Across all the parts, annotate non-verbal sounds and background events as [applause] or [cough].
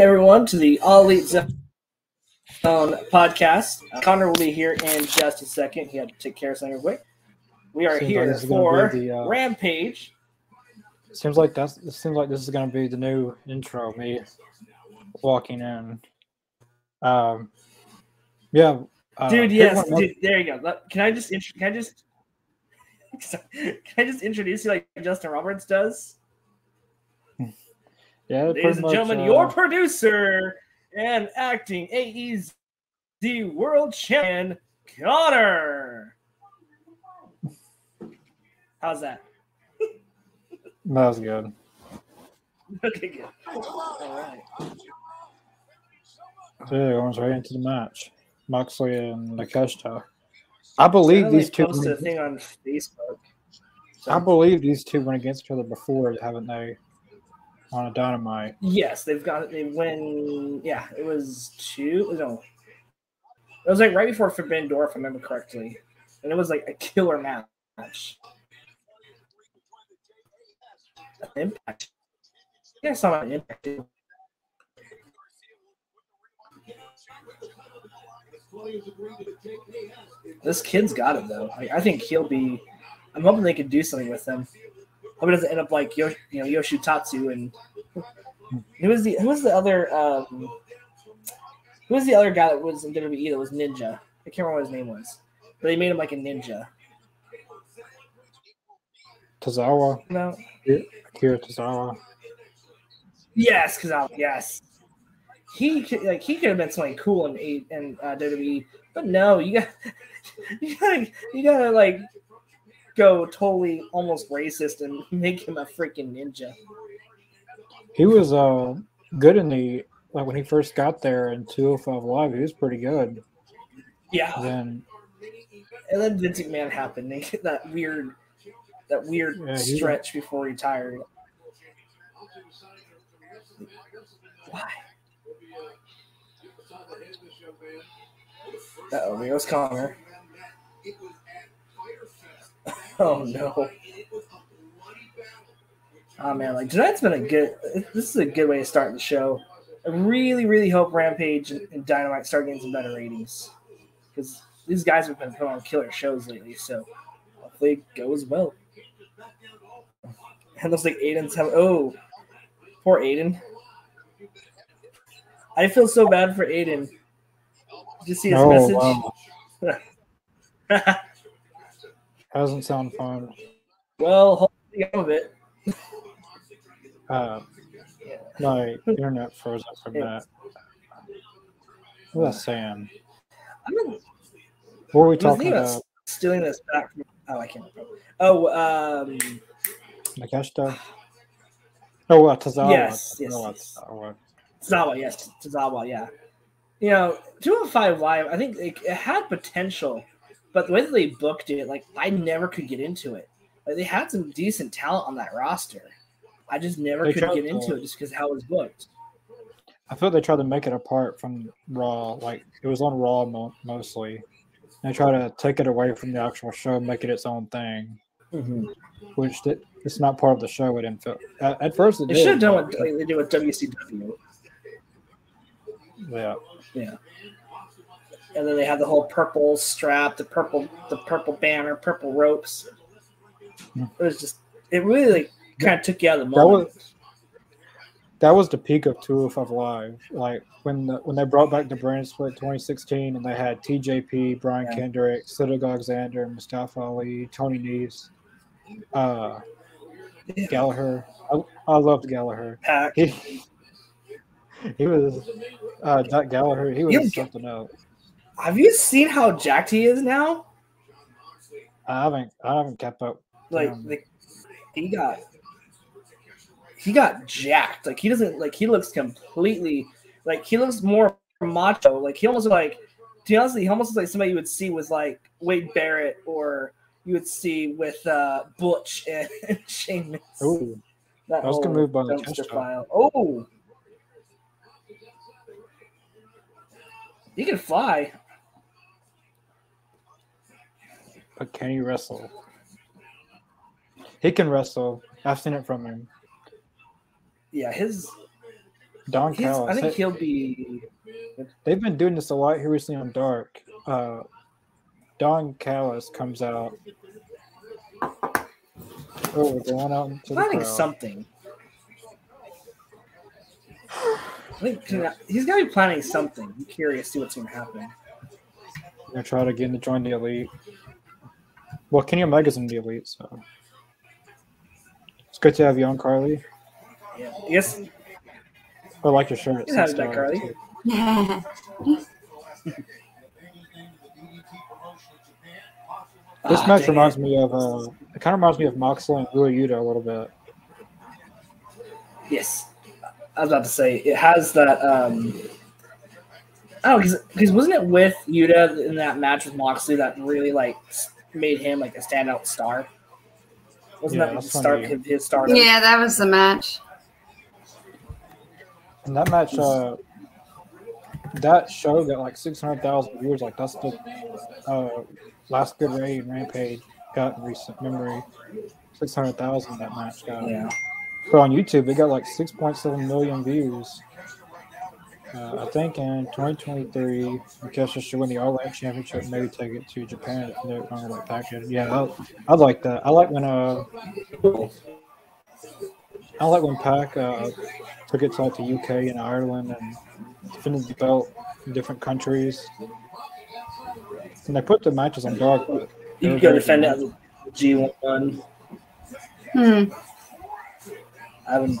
Welcome everyone to the All Elite Zone podcast. Connor will be here in just a second. He had to take care of something real quick. We are Seems here this for the, uh, Rampage. Seems like that's. It seems like this is gonna be the new intro. Me walking in. Um. Yeah. Uh, Dude, yes, dude, there you go. Can I just can I just [laughs] can I just introduce you like Justin Roberts does? Yeah. Ladies and much, gentlemen, uh, your producer and acting AEZ World Champion Connor. How's that? [laughs] That was good. [laughs] Okay, good. All right. So yeah, going right into the match. Moxley and Takeshita. I believe Finally these two. posted a thing on Facebook. I believe these two went against each other before, haven't they? On a dynamite. Yes, they've got it. they win. Yeah, it was two. No, it was like right before Forbidden Door, if I remember correctly, and it was like a killer match. Impact. Yeah, I saw an impact. This kid's got it though. I, I think he'll be. I'm hoping they could do something with him. Hope it doesn't end up like Yosh, you know Yoshitatsu and who was the who was the other um who was the other guy that was in WWE that was Ninja? I can't remember what his name was, but they made him like a ninja. Tozawa. No. Akira Tozawa. Yes, I yes, he could like he could have been something cool in in uh, WWE, but no, you got [laughs] you gotta you gotta like go totally almost racist and [laughs] make him a freaking ninja. He was uh good in the like when he first got there in 205 Live. He was pretty good. Yeah, Then and then Vince McMahon happened. [laughs] They get that weird that weird Yeah, he- stretch before he retired. Why? Uh oh, Connor. [laughs] Oh no. Oh man, like tonight's been a good. This is a good way to start the show. I really, really hope Rampage and Dynamite start getting some better ratings because these guys have been putting on killer shows lately. So hopefully it goes well. [laughs] And looks like Aiden's having. Oh, poor Aiden. I feel so bad for Aiden. Did you see his oh message? wow, [laughs] doesn't sound fun. well, hopefully out of it. Uh, my internet froze up for a minute. What was I saying? I'm in, What were we talking about stealing this back from. Oh, I can't. remember. Oh, um, Takeshita? Oh, uh, Tozawa. Yes, yes, Tozawa, yes. Tozawa. Tazawa, yes, Tazawa, yeah. You know, 205 Live, I think it, it had potential, but the way that they booked it, like, I never could get into it. Like, they had some decent talent on that roster. I just never They could get to- into it just because how it was booked. I feel they tried to make it apart from Raw. Like it was on Raw mo- mostly. They try to take it away from the actual show, make it its own thing, mm-hmm. which it, it's not part of the show. It didn't feel at, at first. It They did, should have done what like, they did with WCW. Yeah, Yeah. And then they had the whole purple strap, the purple, the purple banner, purple ropes. It was just, it really like, kind of took you out of the That moment. was- that was the peak of 205 Live. Like when the, when they brought back the brand split 2016, and they had TJP, Brian Yeah. Kendrick, Cedric Alexander, Mustafa Ali, Tony Nese, uh, Yeah. Gallagher. I, I loved Gallagher. Pac. He, [laughs] he was uh, Jack Gallagher. He was You- something else. Have you seen how jacked he is now? I haven't I haven't kept up. Like, Um, like he got he got jacked. Like he doesn't like he looks completely like he looks more macho. Like he almost like to be honest, he almost looks like somebody you would see with like Wade Barrett or you would see with uh Butch and, and [laughs] Sheamus. That was gonna move by the Keshta. file. Oh, he can fly. But can he wrestle? He can wrestle. I've seen it from him. Yeah, his Don He's, Callis. I think he'll be. They've been doing this a lot here recently on Dark. Uh, Don Callis comes out. Oh, we're going out into planning something. I think he's got to be planning something. I'm curious to see what's going to happen. We're gonna try to get him to join the elite. Well, Kenny Omega's in the elite, so it's good to have you on, Carly. Yes. I like your shirt. You have Six it back, dollars, Carly. too. This Ah, match reminds it. me of uh, it kind of reminds me of Moxley and Yuta a little bit. Yes. I was about to say it has that. um Oh, because wasn't it with Yuta in that match with Moxley that really like made him like a standout star? Wasn't Yeah, that the start of his stardom? Yeah, that was the match. And that match, uh, that show got like six hundred thousand viewers. Like that's the uh, last good raid Rampage got in recent memory. Six hundred thousand that match got. Yeah. But on YouTube, it got like six point seven million views. Uh, I think in 2023, Mikesha should win the All-Atlantic Championship. Maybe take it to Japan if they're going to package. Yeah, I, I like that. I like when uh, I like when Pac uh, took it to like the UK and Ireland and defended the belt in different countries. And they put the matches on dark. But You can go defend it good. as a G one. Hmm. I haven't.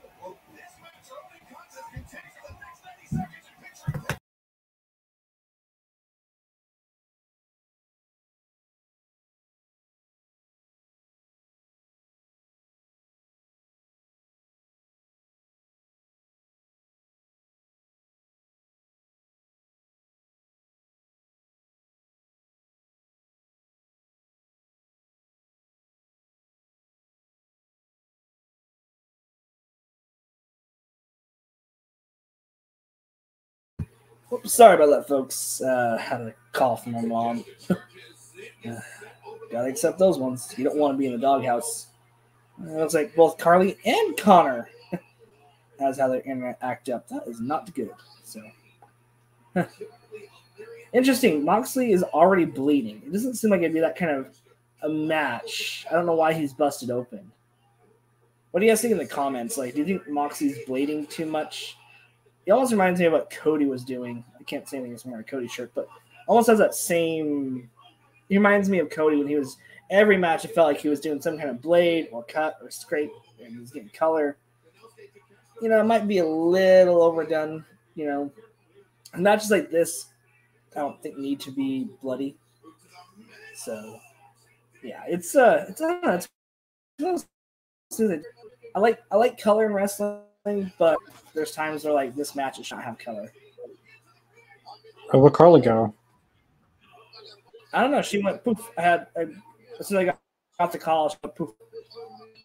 sorry about that, folks. Uh, had a call from my mom. [laughs] Uh, gotta accept those ones. You don't want to be in the doghouse. It looks like both Carly and Connor [laughs] has how their internet act up. That is not good. So [laughs] interesting. Moxley is already bleeding. It doesn't seem like it'd be that kind of a match. I don't know why he's busted open. What do you guys think in the comments? Like, do you think Moxley's bleeding too much? It almost reminds me of what Cody was doing. I can't say anything. It's wearing a Cody shirt, but almost has that same. He reminds me of Cody when he was every match. It felt like he was doing some kind of blade or cut or scrape, and he was getting color. You know, it might be a little overdone. You know, just like this. I don't think need to be bloody. So, yeah, it's uh, it's I it's I like I like color in wrestling, but there's times where like this match it should not have color. Oh, where Carly go? I don't know. She went poof. I had I, as soon as I got off the call, she went poof.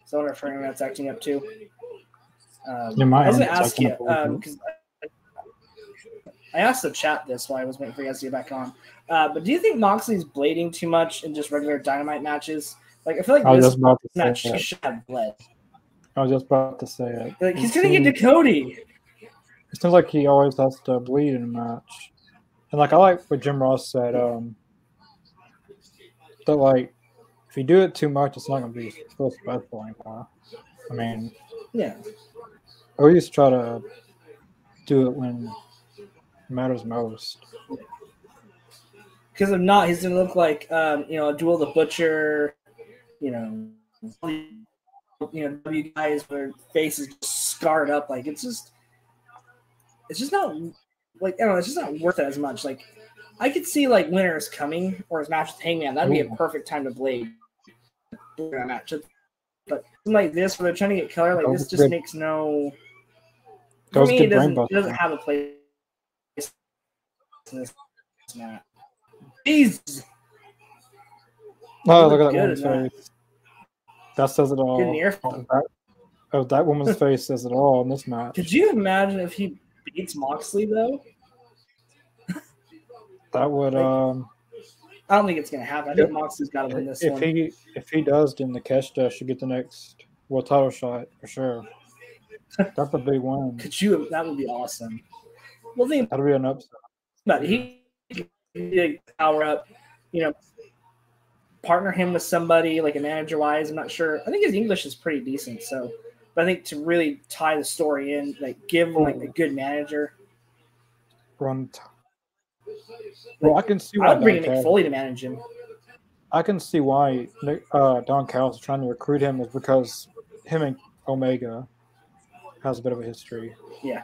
So I wonder if her internet's acting up too. Um, Yeah, I was gonna ask you acting up a little um, I, I asked the chat this while I was waiting for you guys to get back on. Uh, but do you think Moxley's blading too much in just regular Dynamite matches? Like I feel like this match say he it. should have bled. I was just about to say it. Like he's gonna get to Cody. It seems like he always has to bleed in a match. And like I like what Jim Ross said, um that like if you do it too much it's not gonna be so special anymore. I mean, Yeah. I always try to do it when it matters most. because if not, he's gonna look like um, you know, Duel the Butcher, you know, you know, W guys where faces just scarred up. Like it's just, it's just not like I don't know. It's just not worth it as much. Like I could see like winners coming or his match with Hangman. That'd be a perfect time to blade a match. But something like this, where they're trying to get color, like this just good. makes no. For me, it doesn't, it doesn't have a place in this match. Jesus, Oh, look look at that in that. says it all. Oh, that, oh, that woman's [laughs] face says it all in this match. could you imagine if he beats Moxley though? That would um I don't think it's gonna happen. I think Moxley's got to win this if one. he if he does, then the Keshta should get the next world title shot for sure. That's a big one. Could you? That would be awesome. Well, think That'll be an upset. it. He could power up. You know, partner him with somebody like a manager wise. I'm not sure. I think his English is pretty decent. So, but I think to really tie the story in, like give him like a good manager. Run. T- well, I can see I why would bring in Don Mick Cal- Foley to manage him. I can see why Nick, uh, Don Callis is trying to recruit him is because him and Omega has a bit of a history. Yeah,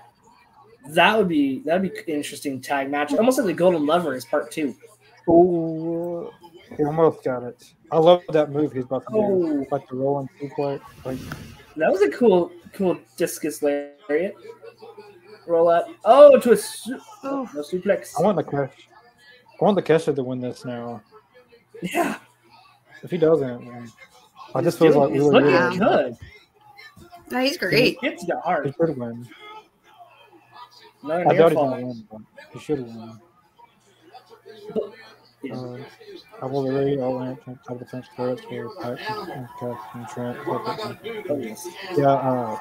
that would be that would be an interesting tag match. Almost like the Golden Lovers Part Two. Oh, he almost got it. I love that move he's about to do, Oh, like the rolling suplex. Like that was a cool cool discus lariat. Roll up. Oh, to a su- Oh. no suplex. I want the Kesh. I want the Kesha to win this now. Yeah, If he doesn't, then I just feel like he's really looking Yeah. good. good. No, he's great. It's got He hard. should win. Another I near doubt he's fall. gonna win, but he should win. Yeah. Uh, I will really all in title defense clearance for Pac and Kesh Trent. Perfect. Oh. Yeah, uh,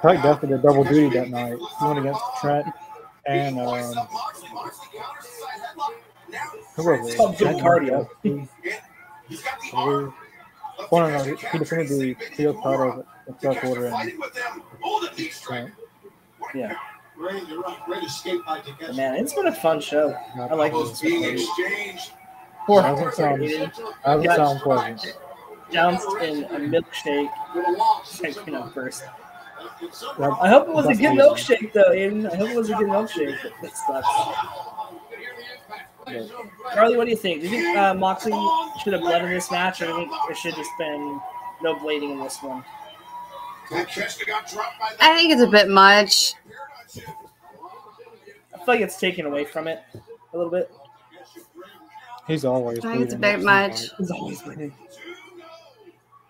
Pac definitely did double duty that night. He went against Trent and um, who was It's it? called cardio. Well, no, no, he, he defended the field title at Dark Order and Trent. Yeah. Ready to run, ready to skate like the man, it's been a fun show. I like this. being exchanged. Poor Doesn't sound- Aiden Doesn't Yeah. sound pleasant. Doused in a milkshake. with a you know, first. It's That- I hope it was a good That's milkshake, though, Aiden. I hope it was a good milkshake. That sucks. Yeah. Carly, what do you think? Do you think uh, Moxley should have bled in this match, or do you think there should just been no blading in this one? That Keshta got dropped by I think it's a bit much. I feel like it's taken away from it a little bit. He's always. I think it's a bleeding, bit much. He's always been.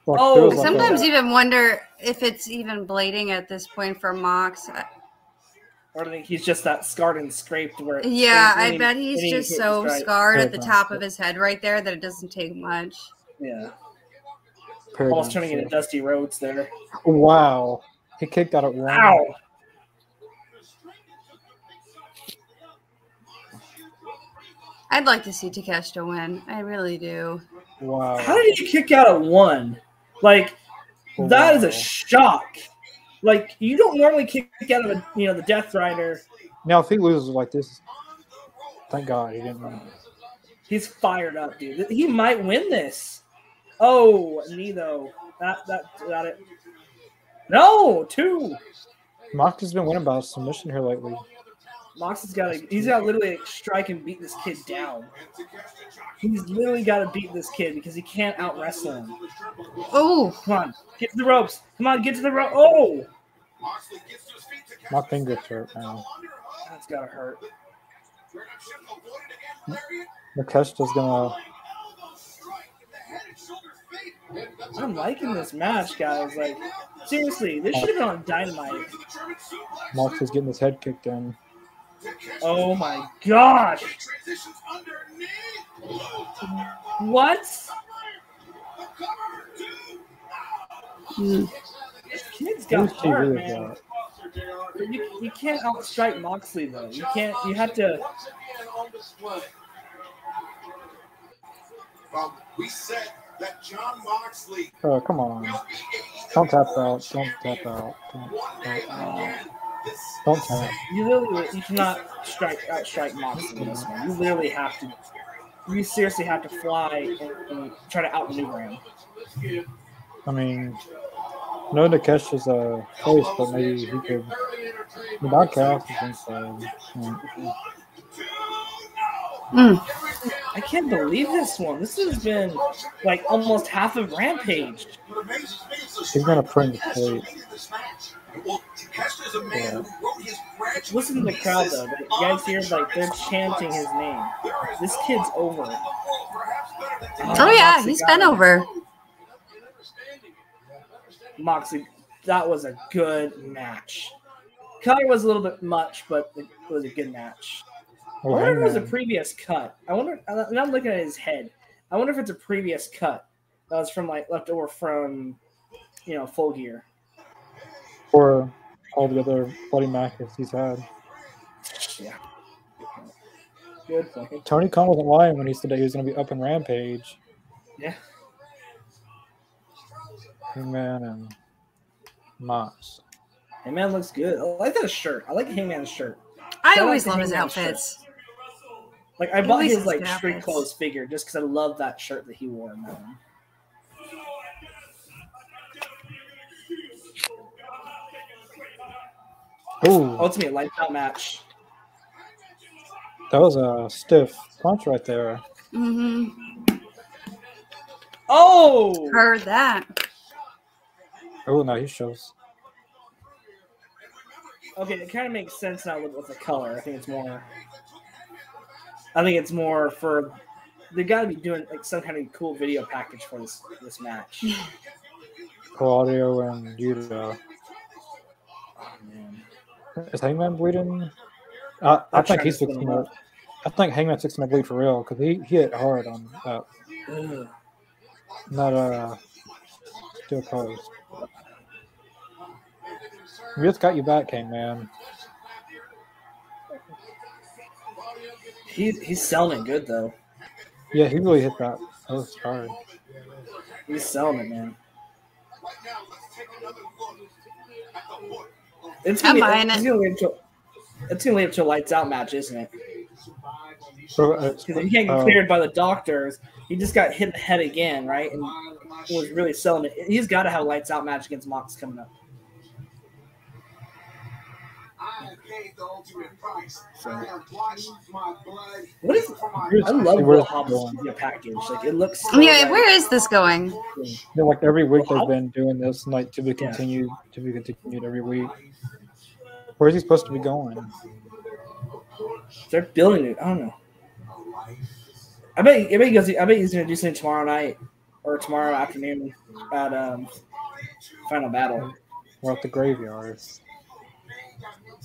Like, Oh, I like sometimes a- even wonder if it's even blading at this point for Mox. Or do you think he's just that scarred and scraped where it- Yeah, when I bet he's he just hit so his scarred at the top of his head right there that it doesn't take much. Yeah. paradigm Almost turning into. Dusty Rhodes there. Wow, he kicked out at one. Ow! I'd like to see Takeshita win. I really do. Wow. How did he kick out at one? Like, that is a shock. Like, you don't normally kick out of a, you know, the Death Rider. Now, if he loses like this, thank God he didn't win. He's fired up, dude. He might win this. Oh, knee though. That that got it. No, two. Mox has been winning by submission here lately. Mox has got to. He's got to literally strike and beat this kid down. He's literally got to beat this kid because he can't out wrestle him. Oh, Come on, get to the ropes. Come on, get to the rope. Oh, My finger's hurt now. that's gotta hurt. Makeshta's gonna. I'm liking this match, guys. Like, seriously, this should have been on Dynamite. Mox is getting his head kicked in. Oh my gosh! What? This kid's got Who's heart, TV is man. that? You, you can't outstrike Moxley though. You can't. You have to. We said that Jon Moxley Oh, come on. will be AEW Don't tap out. Don't tap out. Don't, One day oh. Don't, again, this. You literally. You cannot strike outstrike Moxley in this one. You literally have to. You seriously have to fly and, and try to outmaneuver him. I mean, no Nakeshta's a face, but maybe he could. The podcast is inside. Yeah. Hmm. I can't believe this one. This has been like almost half of Rampage. what amazes me is the He's gonna strength print of his plate. In. Well, Takeshi a man who wrote his graduate Listen to the crowd though. You guys hear like they're chanting his name. This kid's over. in the world perhaps better than Oh, Oh yeah, Moxley he's been him. over. Moxie, that was a good match. Color was a little bit much, but it was a good match. I wonder if it was a previous cut. I wonder. And I'm looking at his head. I wonder if it's a previous cut that was from like left over from, you know, Full Gear. Or all the other bloody matches he's had. Yeah. Good fucking. Tony Khan wasn't lying when he said that he was going to be up in Rampage. Yeah. Hangman and Mox. Hangman looks good. I like that shirt. I like Hangman's shirt. I Shout always to love his Hangman's shirt. outfits. Like I He bought his like street outfits. clothes figure just because I love that shirt that he wore in that one. Ooh, Oh, it's me lights out match. that was a stiff punch right there. hmm Oh, Heard that. Oh, no, he shows. okay. It kind of makes sense now with, with the color. I think it's more. I think it's more for. They got to be doing like some kind of cool video package for this this match. Claudio and Yuta. Oh, man. Is Hangman bleeding? I, I I'm think he's to spin fixing him to. up. I think Hangman's fixing to bleed for real because he, he hit hard on that. Ugh. Not uh, still close. We just got you back, Hangman. He, he's selling it good though. Yeah, he really hit that. That was hard. He's selling it, man. Of It's I'm gonna, buying it's it. gonna lead to it's gonna lead to a lights out match, isn't it? Uh, Because if he can't get uh, cleared by the doctors, he just got hit in the head again, right? And was really selling it. He's got to have a lights out match against Mox coming up. Blood What is? for my I love Where's Will it Hobbs' going? package. Like it looks. So Yeah, like- where is this going? you know, like every week they've been doing this, like to be Yeah. continued, to be continued every week. Where's he supposed to be going? They're building it. I don't know. I bet. I bet he goes. I bet he's gonna do something tomorrow night or tomorrow afternoon at um, Final Battle. We're at the graveyard.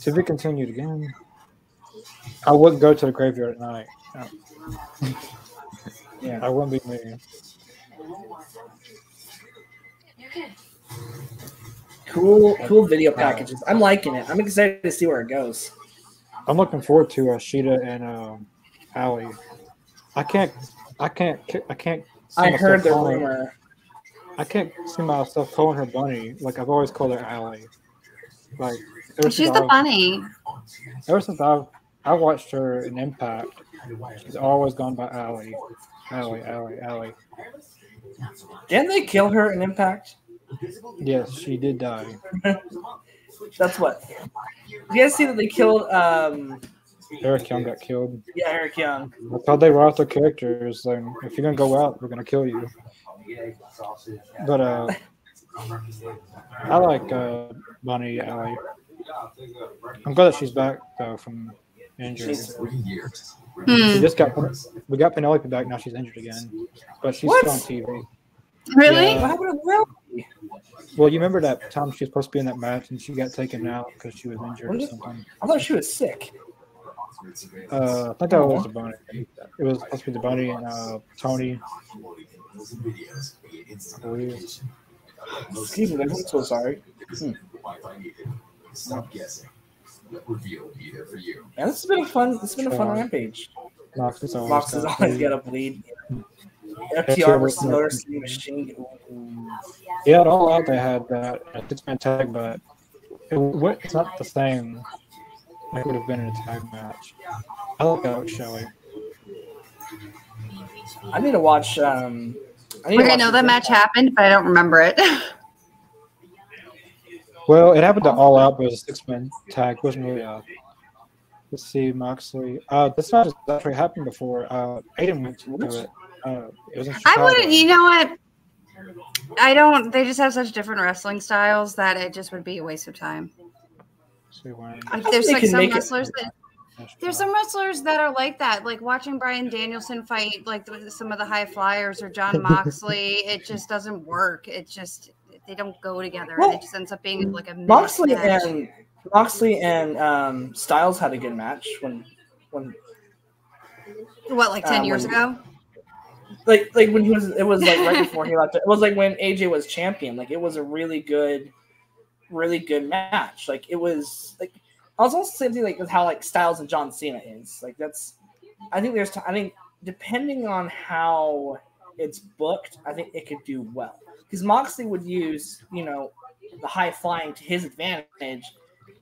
To be continued again. I wouldn't go to the graveyard at night. No, [laughs] Yeah. I wouldn't be me. Cool. Cool video packages. I'm liking it. I'm excited to see where it goes. I'm looking forward to uh, Shida and um, Allie. I can't, I can't, I can't. I myself heard the calling- rumor. I can't see myself calling her Bunny. Like I've always called her Allie. Like ever She's the I- bunny. Ever since I've I watched her in Impact, she's always gone by Allie, Allie, Allie, Allie. Didn't they kill her in Impact? Yes, she did die. [laughs] That's what. You guys see that they killed? Um, Eric Young got killed. yeah, Eric Young. That's how they write their characters. Like, if you're gonna go out, we're gonna kill you. But uh, I like uh, Bunny Allie. I'm glad that she's back though from injury. She's- We Hmm. just got we got Penelope back. Now she's injured again, but she's What? still on TV. Really? Yeah. What happened to Will? Well, you remember that time she was supposed to be in that match and she got taken out because she was injured or something. I thought she was sick. Uh, I think that was the bunny. It was supposed to be the bunny and uh, Tony. Excuse me, I'm so sorry. Stop guessing. Let reveal be there for you. Man, this has been a fun. This has been a fun Sure. rampage. Mox is always, Mox has got always the- got to bleed. FTR your- versus Motor City Machine. Yeah, at all out they had that six man tag, but it, wa- it's not the same. Like it would have been in a tag match. I like Alex Shelley. I need to watch. Um, I need Okay, to I know that match happened, but I don't remember it. [laughs] Well, it happened to All Out, but it was a six man tag. It wasn't really a. Let's see, Moxley. Uh, this match has actually happened before. Uh, Aiden went to it. Uh, it was I wouldn't. You know what? I don't. They just have such different wrestling styles that it just would be a waste of time. See when Like, there's like some make it- wrestlers that there's some wrestlers that are like that. Like watching Bryan Danielson fight like some of the high flyers or Jon [laughs] Moxley. it just doesn't work. It just they don't go together. and Well, it just ends up being like a Moxley mismatch. and Moxley and um, Styles had a good match when when what like ten uh, years when- ago. like like when he was it was like right before he left it was like when AJ was champion like it was a really good really good match like it was like I was also same thing like with how like Styles and John Cena is like that's I think there's t- I think depending on how it's booked I think it could do well because Moxley would use you know the high flying to his advantage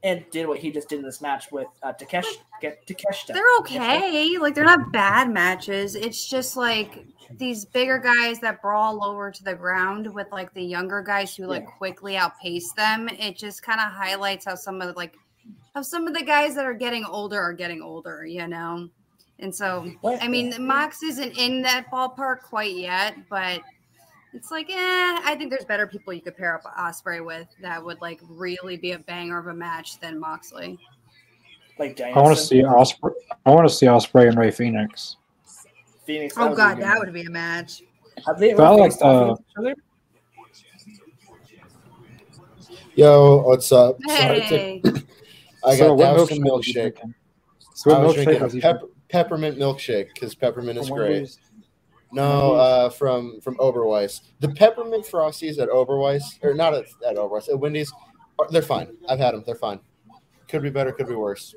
and did what he just did in this match with uh, Takesh Takeshita They're okay. Like they're not bad matches. It's just like these bigger guys that brawl lower to the ground with like the younger guys who like Yeah. quickly outpace them. It just kind of highlights how some of the, like how some of the guys that are getting older are getting older, you know. And so What- I mean Mox isn't in that ballpark quite yet, but it's like, eh, I think there's better people you could pair up Ospreay with that would like really be a banger of a match than Moxley. like I want to see Ospreay. I want to see Ospreay and Rey Fenix. Fenix Oh god, that match. would be a match. Have they I ever like, faced off uh, each other? Yo, what's up? Sorry, Hey. I So got what doused in milkshake milkshake. So what I was milkshake drinking was a you pep- peppermint milkshake because peppermint is great. No, uh, from from Oberweis. The peppermint frosties at Oberweis, or not at, at Oberweis, at Wendy's, are, they're fine. I've had them. They're fine. Could be better. Could be worse.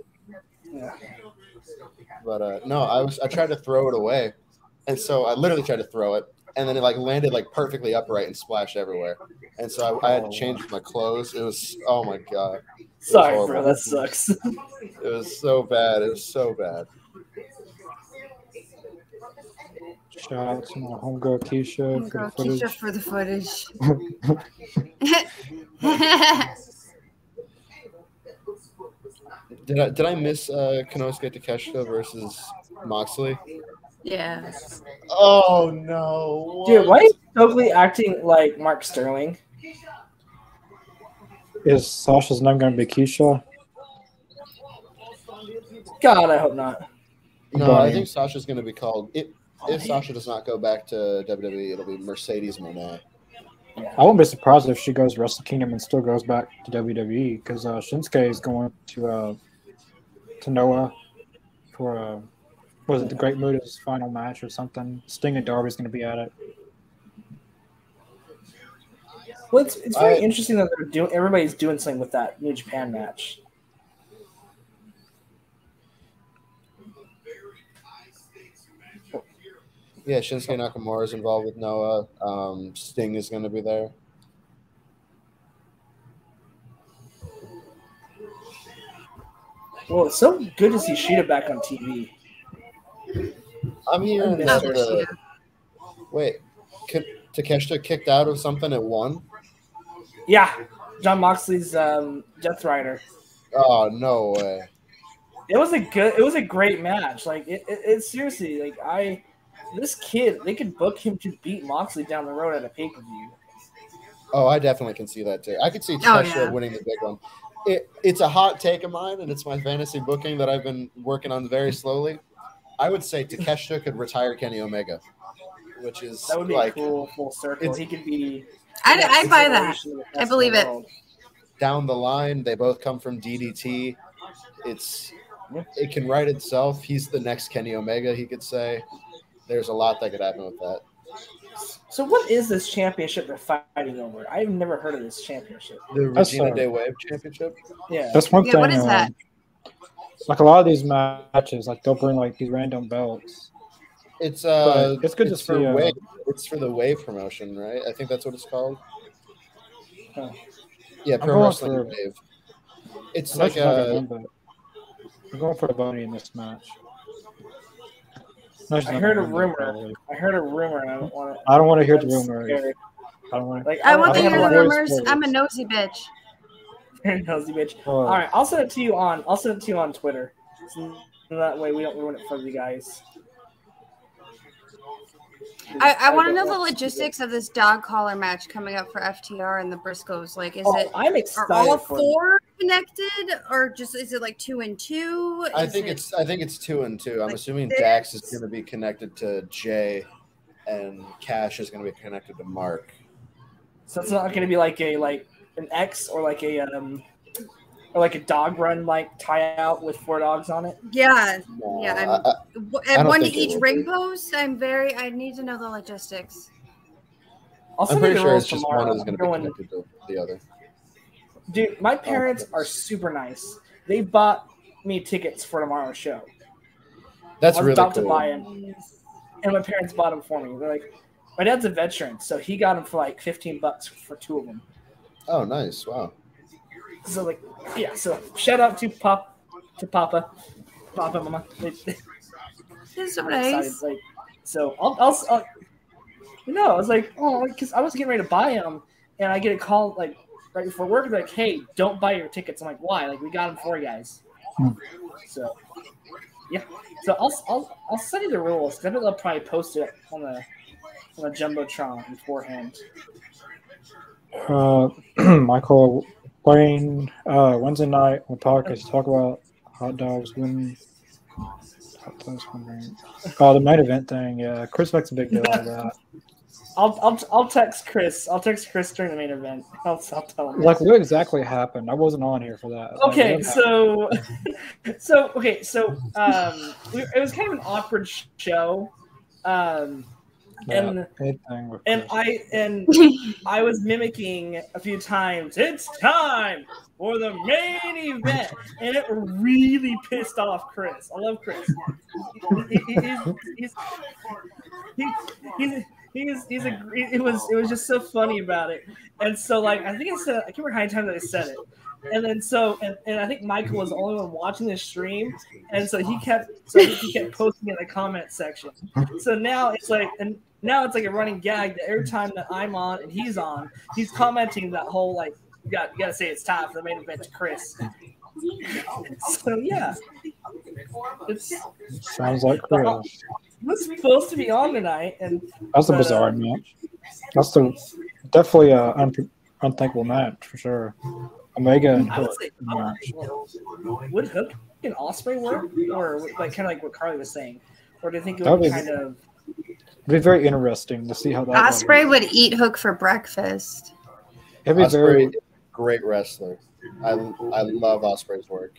Yeah. But uh, no, I was I tried to throw it away, and so I literally tried to throw it, and then it like landed like perfectly upright and splashed everywhere. And so I, I had to change my clothes. It was oh my god, Sorry, horrible. bro. That sucks. it was so bad. It was so bad. Shout out to my homegirl Keisha for the footage. Keisha for the footage. [laughs] Did I did I miss uh, Konosuke Takeshita versus Moxley? yeah. Oh no, Dude, why is Stokely acting like Mark Sterling? Is Sasha's name going to be Keisha? God, I hope not. No, I think Sasha's going to be called. If, if Sasha does not go back to WWE, it'll be Mercedes Moné. I wouldn't be surprised if she goes to Wrestle Kingdom and still goes back to WWE because uh, Shinsuke is going to uh, to Noah for uh, was it the Great Muta's final match or something? Sting and Darby's going to be at it. Well, it's, it's very I- interesting that they're doing. Everybody's doing something with that New Japan match. Yeah, Shinsuke Nakamura is involved with Noah. Um, Sting is going to be there. Well, it's so good to see Sheeta back on TV. I'm hearing that. Oh, the- Kushida. wait, Takeshita kicked out of something at one. Yeah, Jon Moxley's um, Death Rider. Oh no way! It was a good. It was a great match. Like it, it, it's seriously like I. This kid, they could book him to beat Moxley down the road at a pay per view. Oh, I definitely can see that too. I could see Oh, yeah. winning the big one. It, it's a hot take of mine, and it's my fantasy booking that I've been working on very slowly. I would say Takeshita could retire Kenny Omega, which is That would be like cool, full circle. He could be. I'd, I'd buy that. generation of the I believe it. world. down the line. They both come from DDT. It's it can write itself. He's the next Kenny Omega. He could say. There's a lot that could happen with that. So, what is this championship they're fighting over? I've never heard of this championship. The That's Regina uh, Day Wave Championship. Yeah. That's one Yeah, thing. what is uh, that? Like a lot of these matches, like they'll bring like these random belts. It's uh, But it's good to for see, uh, Wave. It's for the Wave promotion, right? I think that's what it's called. Huh. Yeah, I'm Pro going Wrestling for- Wave. It's I'm like uh. I'm going for the bunny in this match. No, I heard a rumor. I heard a rumor. and I don't want to. I don't want to hear the rumor. I don't want to. Like I want to hear the a voice rumors. I'm a nosy bitch. nosy bitch. Uh, All right, I'll send it to you on. I'll send it to you on Twitter. So that way we don't ruin it for you guys. I, I want to know the logistics of this dog collar match coming up for FTR and the Briscoes. Like, is Oh, it I'm are all four connected, or just is it like two and two? I think it- it's I think it's two and two. I'm like assuming six? Dax is going to be connected to Jay, and Cash is going to be connected to Mark. So it's not going to be like a like an X or like a um or like a dog run like tie out with four dogs on it. yeah, No, Yeah, I'm- I- I- W- I and don't one to each will ring post. I'm very. I need to know the logistics. I'll I'm pretty sure rules it's just tomorrow. one is going to be Going- connected to the other. Dude, my parents are super nice. They bought me tickets for tomorrow's show. That's I was really about to buy them, and my parents bought them for me. They're like, my dad's a veteran, so he got them for like fifteen bucks for two of them. Oh, nice! Wow. So like, yeah. So shout out to Pop, to Papa, Papa, Mama. They, they, It's so I'm excited. nice. Like, so I'll, I'll, I'll you know, I was like, oh, because I was getting ready to buy them, and I get a call like right before work, like, hey, don't buy your tickets. I'm like, why? Like, we got them for you guys. Hmm. So, yeah. So I'll, I'll, I'll send you the rules. 'cause I bet they'll probably post it on the on the jumbotron beforehand. Uh, [clears throat] Michael Wayne, uh, Wednesday night the podcast, talk about hot dogs when. hot dogs Oh, the main event thing. Yeah, Chris makes a big deal out of that. I'll, I'll, I'll text Chris. I'll text Chris during the main event. I'll, I'll tell him. Like, what exactly happened? I wasn't on here for that. Okay what so [laughs] so okay so um we, it was kind of an awkward show um? And Yeah, big thing with and i and [laughs] i was mimicking a few times. It's time for the main event. And it really pissed off chris. I love chris. He- he- he's, he's, he- he's, he's, he's a it was it was just so funny about it. And so like i think i said i can't remember how many times that i said it and then so and, and I think Michael was the only one watching the stream, and so he kept so he kept posting in the comment section. So now it's like and now it's like a running gag that every time that I'm on and he's on, he's commenting that whole like you got you gotta say it's time for the main event to Chris. So yeah, it's Sounds like Chris. was supposed to be on tonight, and That's a but, uh, bizarre match. That's the definitely a un- unthinkable match for sure. Omega and I would Hook say match. would Hook and Ospreay work, or like kind of like what Carly was saying, or do you think it That would be kind of It'd be very interesting to see how that. Ospreay would eat Hook for breakfast. It'd be Ospreay, very. great wrestler. I I love Ospreay's work.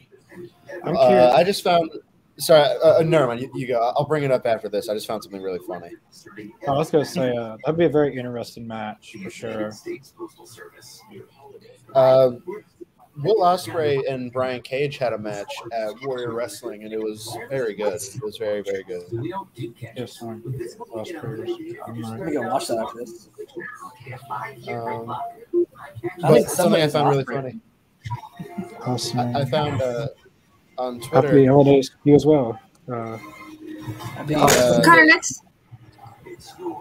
I'm Uh. I just found. Sorry, uh, uh, never mind. You, you go. I'll bring it up after this. I just found something really funny. I was gonna say uh, that'd be a very interesting match for sure. Um, Will Ospreay and Brian Cage had a match at Warrior Wrestling, and it was very good. It was very, very good. Yes, one. I'm I'm gonna go watch that after this. Um, I think something I found really funny. I, I found uh, on Happy holidays to you as well. Uh, The, uh, Connor, next.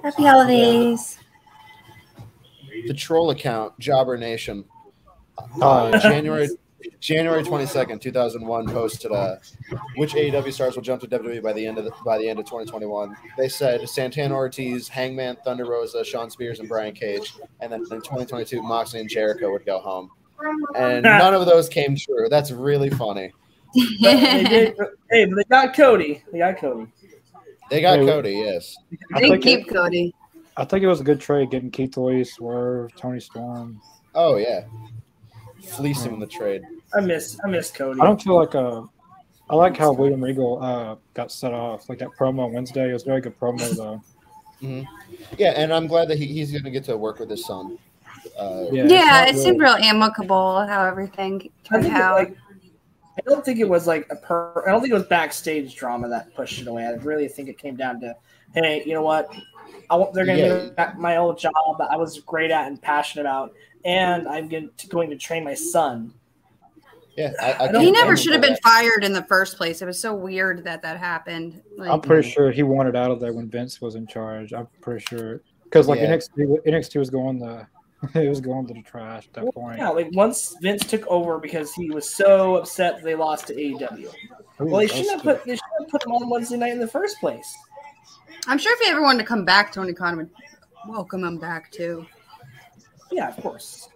Happy holidays. the troll account, Jobber Nation, Oh, uh. January January twenty second, two thousand one, posted uh, which AEW stars will jump to WWE by the end of the, by the end of twenty twenty one. They said Santana Ortiz, Hangman, Thunder Rosa, Shawn Spears, and Brian Cage, and then in twenty twenty two, Moxley and Jericho would go home. And [laughs] none of those came true. That's really funny. They did, [laughs] hey, but they got Cody. They got Cody. They got Hey, Cody, yes. I They think keep it, Cody. I think it was a good trade getting Keith Lee, Swerve, Toni Storm. Oh yeah, fleeced him in the trade. I miss I miss Cody. I don't feel like uh, I like how William Regal uh got set off like that promo on Wednesday. It was a very good promo [laughs] though. Yeah, and I'm glad that he, he's going to get to work with his son. Uh, Yeah, Yeah, not it seemed real amicable how everything I turned think it, out. like I don't think it was like a per. I don't think it was backstage drama that pushed it away. I really think it came down to, hey, you know what? I want, they're going to Yeah. my old job that I was great at and passionate about, and I'm going to, going to train my son. Yeah, I, I He can't he never blame should have been that. fired in the first place. It was so weird that that happened. Like, I'm pretty sure he wanted out of there when Vince was in charge. I'm pretty sure because like Yeah. NXT, NXT was going the [laughs] it was going to the trash at that point. Yeah, like once Vince took over because he was so upset that they lost to AEW. Well, they shouldn't have put they should have put him on Wednesday night in the first place. I'm sure if he ever wanted to come back, Tony Khan would welcome him back too. Yeah, of course.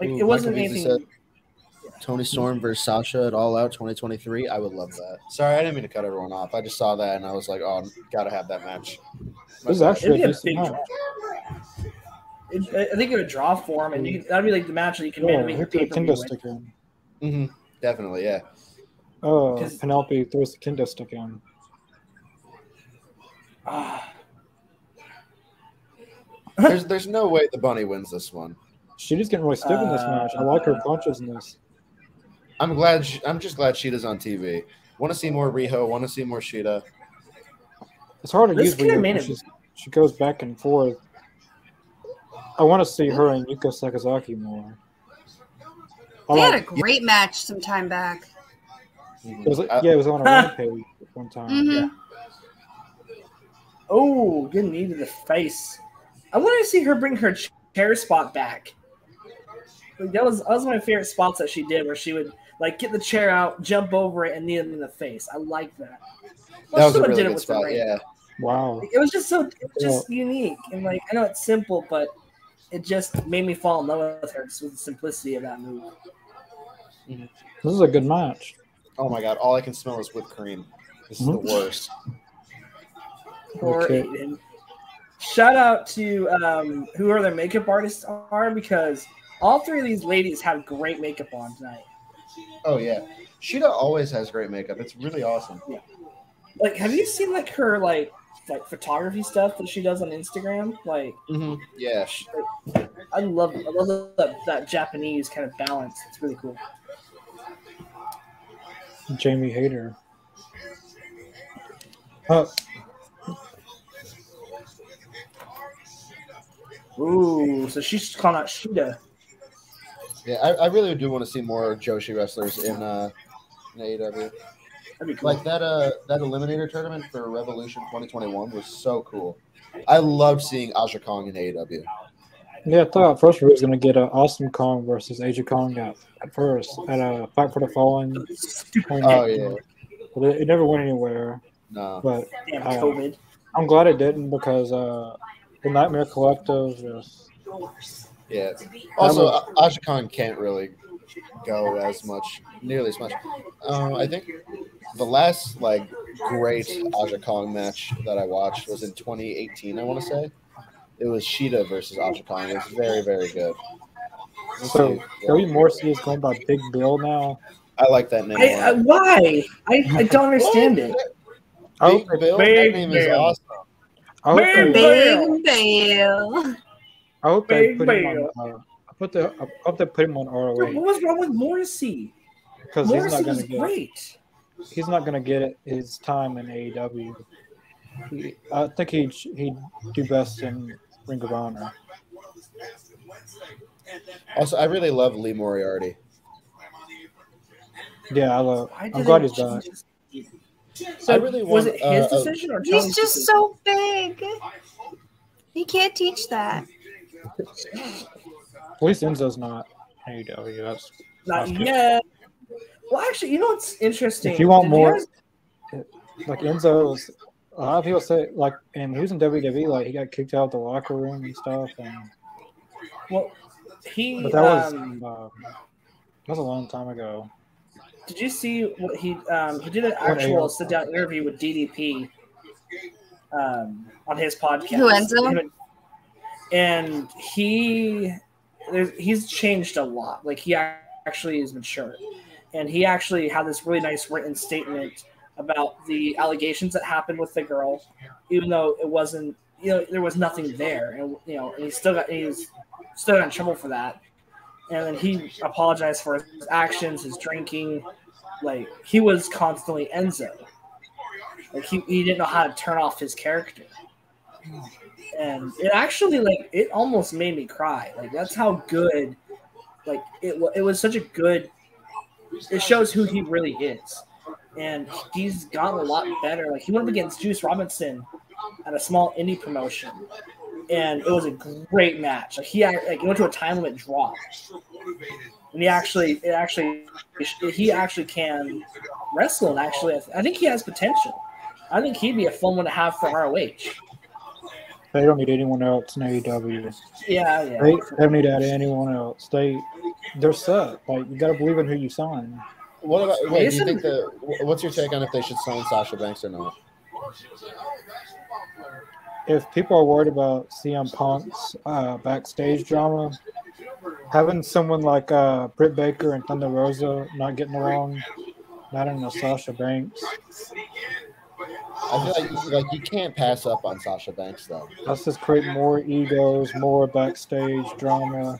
Like Ooh, it wasn't Michael Beasley anything. Toni Storm versus Sasha at All Out 2023. I would love that. Sorry, I didn't mean to cut everyone off. I just saw that and I was like, oh, gotta have that match. This is actually It'd a a decent big match. Draw. It, I think it would draw for him, and you, that'd be like the match that you can Yeah, make your hit the pay per view kendo with. stick in. hmm Definitely, yeah. Oh, Penelope throws the kendo stick in. Ah, There's there's no way the bunny wins this one. She just getting really stiff in this match. I like her punches in this. I'm glad. She, I'm just glad Shida's on TV. Want to see more Riho. Want to see more Sheeta. It's hard to This use could have Rhea made because it- she goes back and forth. I want to see her and Yuka Sakazaki more. I They had a like, great match some time back. it was, yeah, it was on a [laughs] rampage one time. Mhm. oh, good knee to the face. I want to see her bring her chair spot back. Like, that was that was my favorite spots that she did, where she would like get the chair out, jump over it, and knee him in the face. I like that. that was a really did it good with the spot. ring. Yeah. Wow. It was just so it was just unique and like I know it's simple, but it just made me fall in love with her just with the simplicity of that move. This is a good match. Oh my god! All I can smell is whipped cream. This is the Mhm. worst. Poor Okay. Aiden. Shout out to um, whoever their makeup artists are because all three of these ladies have great makeup on tonight. Oh yeah. Shida always has great makeup. It's really awesome. Yeah. Like, have you seen like her like like photography stuff that she does on Instagram? Like, hmm Yeah. I love I love that, that Japanese kind of balance. It's really cool. Jamie Hayter. Uh, Ooh, so she's calling out Shida. Yeah. I, I really do want to see more Joshi wrestlers in uh in AEW. That'd be cool. Like that uh that eliminator tournament for Revolution 2021 was so cool. I loved seeing Aja Kong in AEW. yeah, I thought at first we was gonna get a Awesome Kong versus Aja Kong at, at first at a Fight for the Fallen. Oh yeah. But it, it never went anywhere. No. But Damn uh, COVID. I'm glad it didn't because uh, the Nightmare Collective just Yeah. Also, A- Aja Kong can't really go as much, nearly as much. Um, I think the last like great Aja Kong match that I watched was in 2018. I want to say it was Shida versus Aja Kong. It was very, very good. Let's so see. Joey Morrissey is going by Big Bill now. I like that name. I, a I, lot. why? I, I don't understand it. I Big hope they, Bill. Big that name is awesome. I hope Big they, Bill. Big Bill. I hope they Big put him Bill. on. Uh, I put the I hope they put him on What was wrong with Morrissey? because he's Morrissey not was gonna get great. He's not gonna get it, his time in AEW. He, I think he'd he'd do best in Ring of Honor. Also, I really love Lee Moriarty. Yeah, I love. I'm glad they he's back. So I really was want, it his uh, uh, decision or Tony's He's just decision? so big. He can't teach that. At least Enzo's not AEW. That's not yet. Well, actually, you know what's interesting? If you want Did more- guys- like Enzo's. A lot of people say like, and he was in WWE. Like he got kicked out of the locker room and stuff. And well, he. but that was um, um, that was a long time ago. Did you see what he um, he did an actual sit down interview with DDP um, on his podcast. Who, Enzo? Him and- And he there's, he's changed a lot. Like he actually is mature, and he actually had this really nice written statement about the allegations that happened with the girl, even though it wasn't you know there was nothing there, and you know and he still got he was still got in trouble for that. And then he apologized for his actions, his drinking. Like he was constantly Enzo. Like he, he didn't know how to turn off his character. And it actually like it almost made me cry. Like that's how good like it it was such a good it shows who he really is. And he's gotten a lot better. Like he went up against Juice Robinson at a small indie promotion. And it was a great match. Like he like he went to a time limit draw. And he actually it actually he actually can wrestle and actually I, think he has potential. I think he'd be a fun one to have for ROH. They don't need anyone else in AEW. Yeah, yeah. They, they don't need to add anyone else. They they're set. Like you got to believe in who you sign. What about? Wait, do you think the? What's your take on if they should sign Sasha Banks or not? If people are worried about CM Punk's uh, backstage drama, having someone like uh, Britt Baker and Thunder Rosa not getting along, not in a Sasha Banks, I feel like like you can't pass up on Sasha Banks though. that's just create more egos, more backstage drama.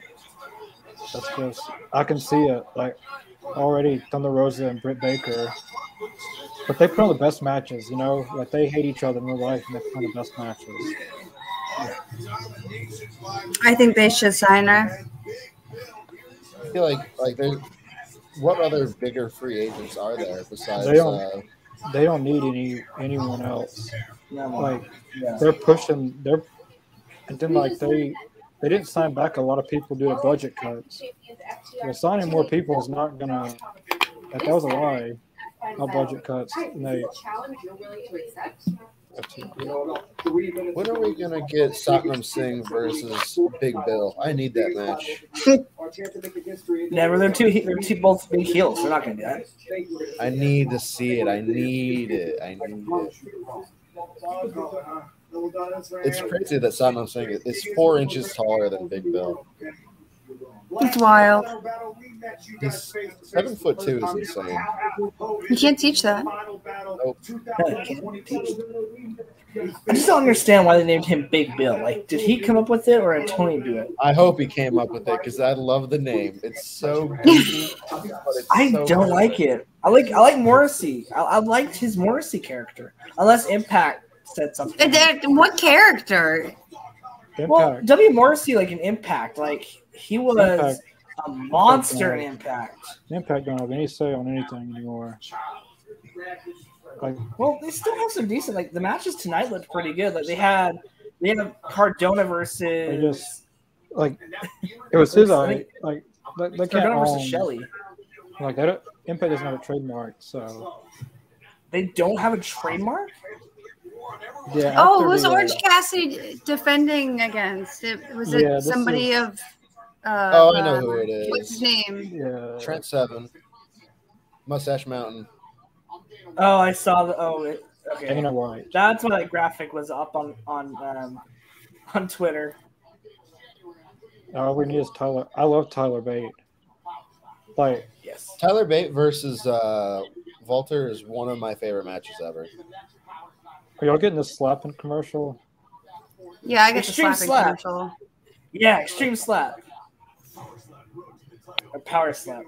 That's just I can see it. Like already Thunder Rosa and Britt Baker. But they put on the best matches, you know? Like they hate each other in real life and they put on the best matches. I think they should sign her. I feel like like there's what other bigger free agents are there besides? They don't- Uh, They don't need any anyone else. Like yeah. they're pushing they're and then like they they didn't sign back a lot of people due to budget cuts. Well, signing more people is not gonna that was a lie. No budget cuts. And they when are we gonna get Satnam Singh versus Big Bill? I need that match. [laughs] Never. They're two. They're two both big heels. They're not gonna do that. I need to see it. I need it. I need it. It's crazy that Satnam Singh is- is four inches taller than Big Bill. It's wild. He's seven foot two is insane. You can't teach that. I just don't understand why they named him Big Bill. Like, did he come up with it or did Tony do it? I hope he came up with it because I love the name. It's so [laughs] it's I so don't good. like it. I like I like Morrissey. I, I liked his Morrissey character, unless Impact said something. And then- What character? Well. W Morrissey like an Impact, like he was Impact. a monster in Impact. Impact don't have any say on anything anymore. Like Well, they still have some decent. Like the matches tonight looked pretty good. Like they had they had Cardona versus They just- like [laughs] it was his eye. Like they, they can't Cardona versus own, Shelley. like they don't, Impact doesn't have a trademark, so They don't have a trademark. Yeah. Oh, after who's the, uh, Orange Cassidy defending against? It was it Yeah, this somebody of. Uh, Oh, I know uh, who it is. What's his name? Yeah, Trent Seven, Mustache Mountain. Oh, I saw the. Oh, it, okay. Dana White. That's why that graphic was up on on um, on Twitter. All we need is Tyler. I love Tyler Bate. Like Yes. Tyler Bate versus uh, Walter is one of my favorite matches ever. Are y'all getting this slapping commercial? Yeah, I get the Extreme slapping slap. commercial. Yeah, extreme slap. Or power slap.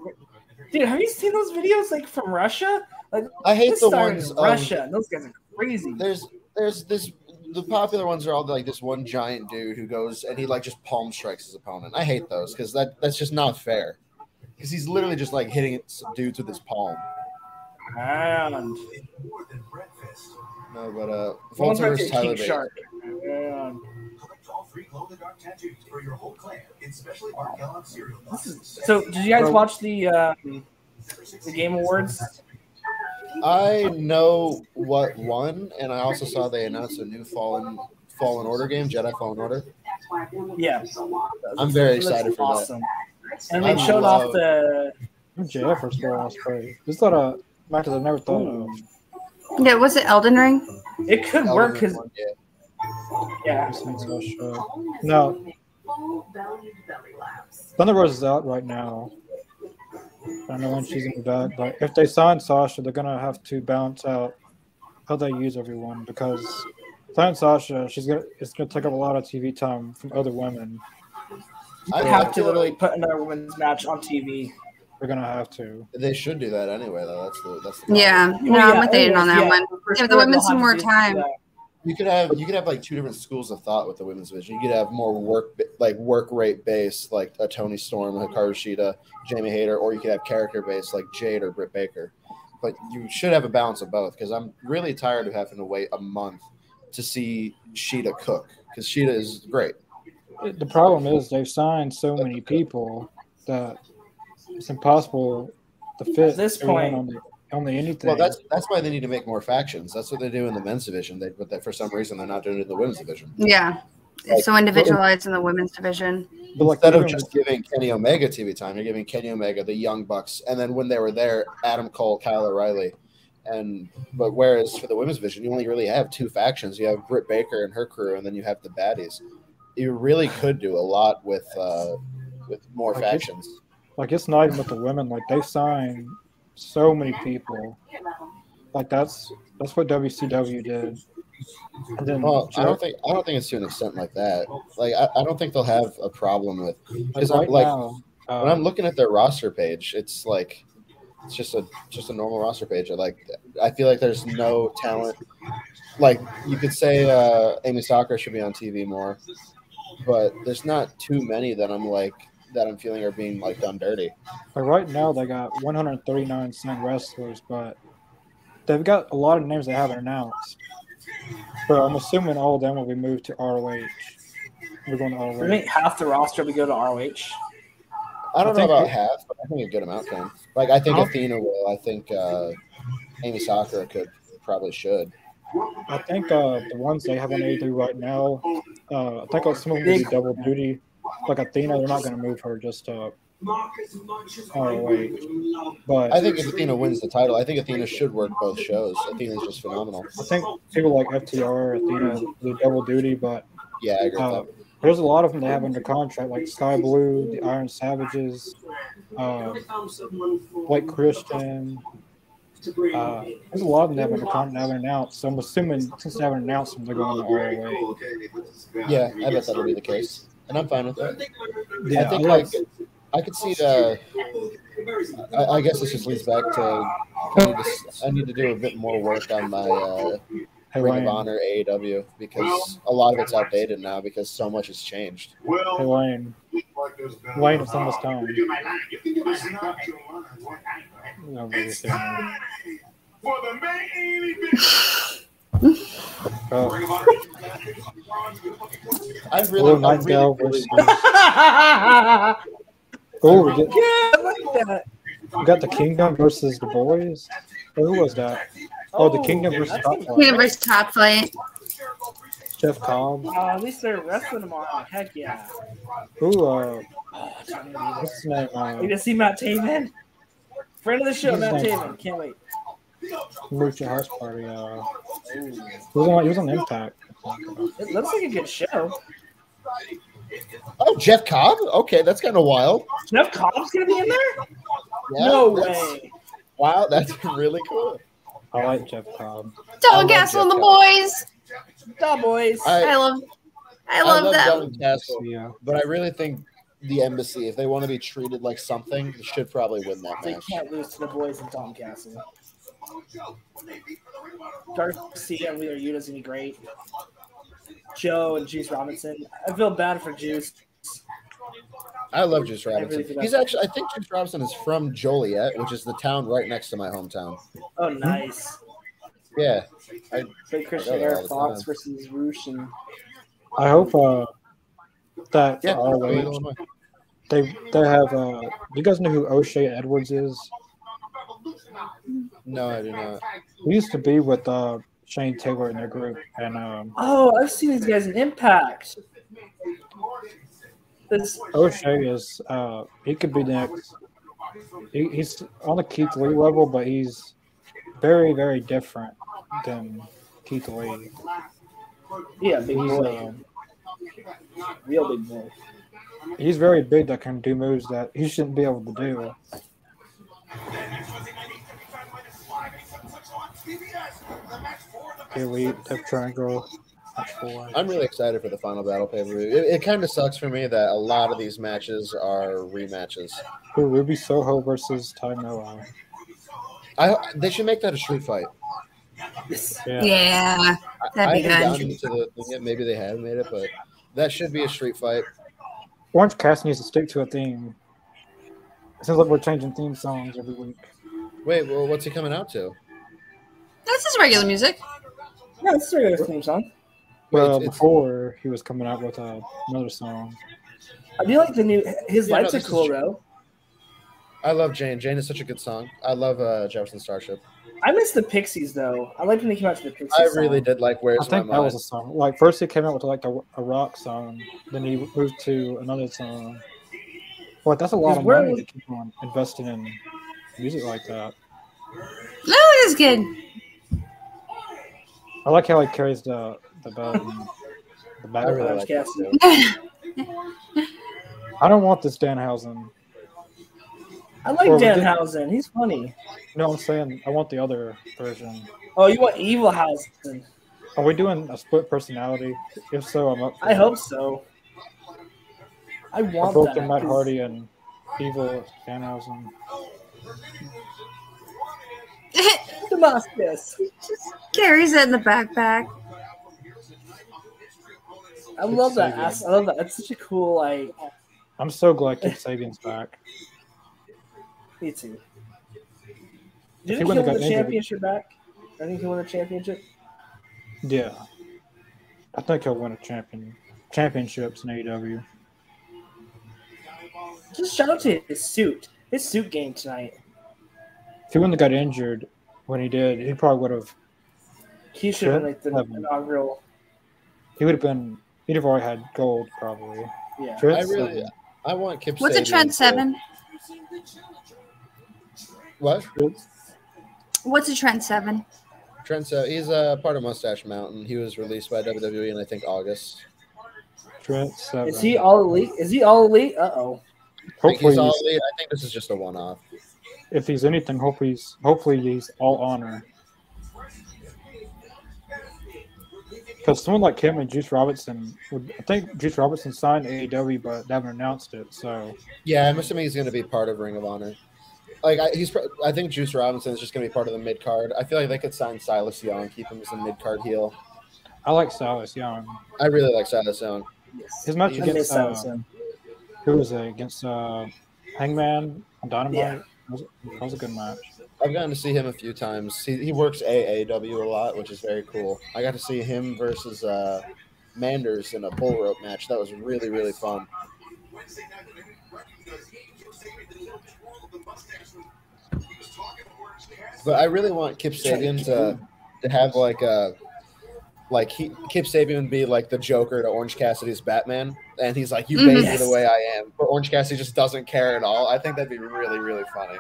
Dude, have you seen those videos like from Russia? Like I hate this the ones. in um, Russia. and those guys are crazy. there's there's this the popular ones are all like this one giant dude who goes and he like just palm strikes his opponent. I hate those because that that's just not fair. Because he's literally just like hitting dudes with his palm. And No, but uh, One's Walter right versus there, Tyler King Bate. Shark. And All free glow in the dark tattoos for your whole clan in specially marked Kellogg cereal this is, so, did you guys watch the um, the Game Awards? I know what won, and I also saw they announced a new Fallen Fallen Order game, Jedi Fallen Order. Yeah, I'm very excited for that. awesome. And I they showed love- off the JF was still on great. There's a lot of matches I never thought of. Yeah, was it Elden Ring? It could Elden work because yeah. yeah, No. Thunder Rosa is out right now. I don't know when she's gonna be back, but if they sign Sasha, they're gonna have to balance out how they use everyone because sign Sasha, she's gonna it's gonna take up a lot of TV time from other women. I they have to literally put another women's match on TV. They're gonna have to. They should do that anyway, though. That's the that's the Yeah, Well, no, yeah, I'm with Aiden on that yeah, one. for Give the women some more time. You could have you could have like two different schools of thought with the women's division. You could have more work like work rate based, like a Toni Storm, Hikaru Shida, Jamie Hayter, or you could have character based like Jade or Britt Baker. But you should have a balance of both because I'm really tired of having to wait a month to see Shida cook because Shida is great. The problem is they've signed so many people that it's impossible to fit At this point- on the on the anything. Well, that's that's why they need to make more factions. That's what they do in the men's division. They, but that for some reason they're not doing it in the women's division. Yeah. Like, It's so individualized in the women's division. but like Instead of just giving Kenny Omega TV time, you're giving Kenny Omega the Young Bucks, and then when they were there, Adam Cole, Kyle O'Reilly, and but whereas for the women's division, you only really have two factions. You have Britt Baker and her crew, and then you have the baddies. You really could do a lot with uh, with more Like, it's- factions. Like it's not even with the women. Like they sign so many people. Like that's that's what WCW did. Well, I don't think I don't think it's to an extent like that. Like I, I don't think they'll have a problem with like because I'm right like now, uh, when I'm looking at their roster page, it's like it's just a just a normal roster page. I like I feel like there's no talent. Like you could say uh, Emi Sakura should be on TV more, but there's not too many that I'm like that I'm feeling are being like done dirty. like right now they got 139 signed wrestlers, but they've got a lot of names they haven't announced. But I'm assuming all of them will be moved to ROH. We're going to ROH. I ROH. think half the roster would go to ROH. I don't I know think about it- half, but I think a good amount can. Like I think I'll- Athena will. I think uh, Emi Sakura could probably should. I think uh, the ones they have on AEW right now, uh, I think some of them will be double duty. Like Athena, they're not going to move her just to ROH. But I think if Athena wins the title, I think Athena should work both shows. Athena's just phenomenal. I think people like FTR, Athena, do double duty, but Yeah, I agree uh, that. there's a lot of them they have under contract, like Sky Blue, the Iron Savages, uh, Blake Christian. Uh, there's a lot of them they have under contract, haven't announced. So I'm assuming since they haven't announced them, they're going to ROH. Yeah, I bet that'll be the case, and I'm fine with that. Yeah, I think I like like- I could see the. I, I guess this just leads back to I need to, I need to do a bit more work on my uh, Hey, Ring of Honor AEW because a lot of it's outdated now because so much has changed. hey, Ryan, Wayne, it's almost time. No, really, yeah. For the main event. Uh, I Will really, I really, really Oh, we, get, Yeah, I like that. we got the Kingdom versus the Boys. Oh, who was that? Oh, the Kingdom versus that's Top good. Flight. Universe top flight. Jeff Cobb. Uh, at least they're wrestling tomorrow. Heck yeah. Who, uh, Oh, what's his name? You Uh, get to see Matt Taven. Friend of the show, Matt name- Taven. Can't wait. Lucha House Party. Uh, he was on, he was on Impact. It looks like a good show. Oh, Jeff Cobb. Okay, that's kind of wild. Jeff Cobb's gonna be in there? Yeah, no way. Wow, that's really cool. I like Jeff Cobb. Dylan love Castle and the Jeff boys. Da boys. I, I love I love them. Dalton Castle, Yeah. but I really think the embassy, if they want to be treated like something, should probably win that match. they can't lose to the boys in Tom Castle. Garcia and Wheeler Yuta's gonna be great. Joe and Juice Robinson. I feel bad for Juice. I love Juice Robinson. think He's actually, I think Juice Robinson is from Joliet, which is the town right next to my hometown. Oh, nice. Yeah, Big Christian I go there all Eric Fox time. versus Roosh and I hope uh, that yeah. for ROH, they they have. Uh, do you guys know who O'Shay Edwards is? No, I do not. He used to be with uh, Shane Taylor in their group, and um, Oh, I've seen these guys in Impact. This O'Shay is uh, he could be next. He, he's on the Keith Lee level, but he's very very different than Keith Lee. yeah, big He's boy, uh, real big boy. he's very big that can do moves that he shouldn't be able to do. Elite Death Triangle. Match four. I'm really excited for the final battle pay per view. It, it kind of sucks for me that a lot of these matches are rematches. Ooh, Ruby Soho versus Ty Noah. I they should make that a street fight. Yeah. Yeah. I- That'd be haven't good. gotten the thing. Maybe they have made it, but that should be a street fight. Orange Cast needs to stick to a theme. It seems like we're changing theme songs every week. Wait, well, what's he coming out to? That's just regular music. Yeah, it's a regular theme song. Well, it's- before he was coming out with uh, another song. I do like the new. His Yeah, no, lights are cool true. though. I love Jane. Jane is such a good song. I love uh, Jefferson Starship. I miss the Pixies though. I liked when they came out to the Pixies. I really song. did like Where's I think My that Mind. was a song. Like first, he came out with like a, a rock song, then he moved to another song. Well, that's a lot of money was- to keep on investing in music like that. No, this kid. I like how he carries the the belt and the back. I really like that [laughs] I don't want this Danhausen. I like Well, we Danhausen. He's funny. You know what I'm saying? I want the other version. Oh, you want Evil Hausen? Are we doing a split personality? If so, I'm up. For I it. hope so. I want broken that. Matt Hardy and evil Danhausen. Damascus. Just carries it in the backpack. I love that. Sabian. ass- I love that. It's such a cool like. I'm so glad Kip Sabian's back. Me too. If Didn't he he win the got injured- championship back? I think he won the championship. Yeah. I think he'll win a champion championships in AEW. Just shout out to his suit. His suit game tonight. If he wouldn't have got injured when he did, he probably would have. He should have been like the Seven. inaugural. He would have been. He'd have already had gold probably. Yeah. Trent I really, Seven. I want Kip. What's a Sabian Trent to- Seven? What? What's a Trent Seven? Trent Seven. He's a part of Mustache Mountain. He was released by WWE in I think August. Trent Seven. Is he all elite? Is he all elite? Uh oh. I think Hopefully, he's all elite. I think this is just a one-off. If he's anything, hopefully he's hopefully he's all honor. Because someone like him and Juice Robinson, would, I think Juice Robinson signed AEW, but they haven't announced it. So Yeah, I'm assuming he's going to be part of Ring of Honor. Like I, he's, I think Juice Robinson is just going to be part of the mid card. I feel like they could sign Silas Young, keep him as a mid card heel. I like Silas Young. I really like Silas Young. His match I I against uh, who was it against uh, Hangman on Dynamite? Yeah. That, was, a good match. I've gotten to see him a few times. He, he works AAW a lot, which is very cool. I got to see him versus uh, Manders in a bull rope match. That was really really fun. But I really want Kip Sabian to to have like a like he Kip Sabian would be like the Joker to Orange Cassidy's Batman, and he's like, "You Mhm. made me the way I am," but Orange Cassidy just doesn't care at all. I think that'd be really really funny.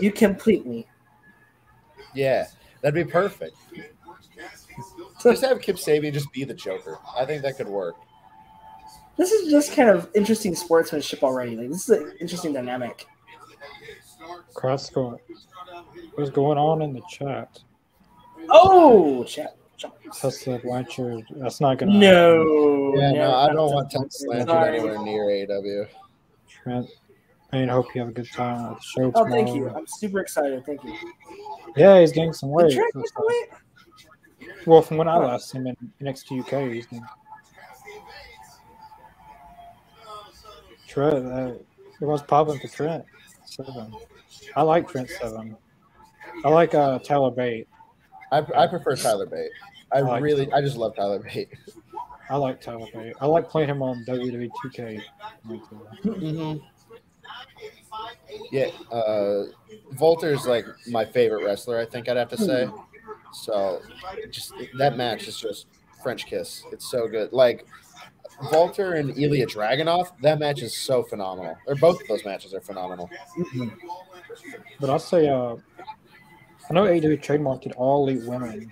You complete me. Yeah, that'd be perfect. Just have Kip Sabian just be the Joker. I think that could work. This is just kind of interesting sportsmanship already. Like this is an interesting dynamic. Cross going. What's going on in the chat? Oh, chat. Tessa Blanchard. That's not gonna. No. Yeah, no, I don't want Ted Slanted Sorry. anywhere near AW. Trent. I mean, hope you have a good time at the show Oh, tomorrow. thank you. I'm super excited. Thank you. Yeah, he's getting some Did weight. Trent get the weight? Well, from when I last seen him in NXT UK, he's been. Trent, uh, it was popping for Trent. Seven. I like Trent Seven. I like uh, Tyler Bate. I, I prefer Tyler Bate. I I like really, I just love Tyler Bate. I like Tyler Bate. I like playing him on WWE 2K. hmm Yeah, uh, Walter's like my favorite wrestler. I think I'd have to say. So, just that match is just French kiss. It's so good. Like Volter and Ilya Dragunov. That match is so phenomenal. Or both of those matches are phenomenal. But I'll say, uh, I know AEW trademarked it all elite women.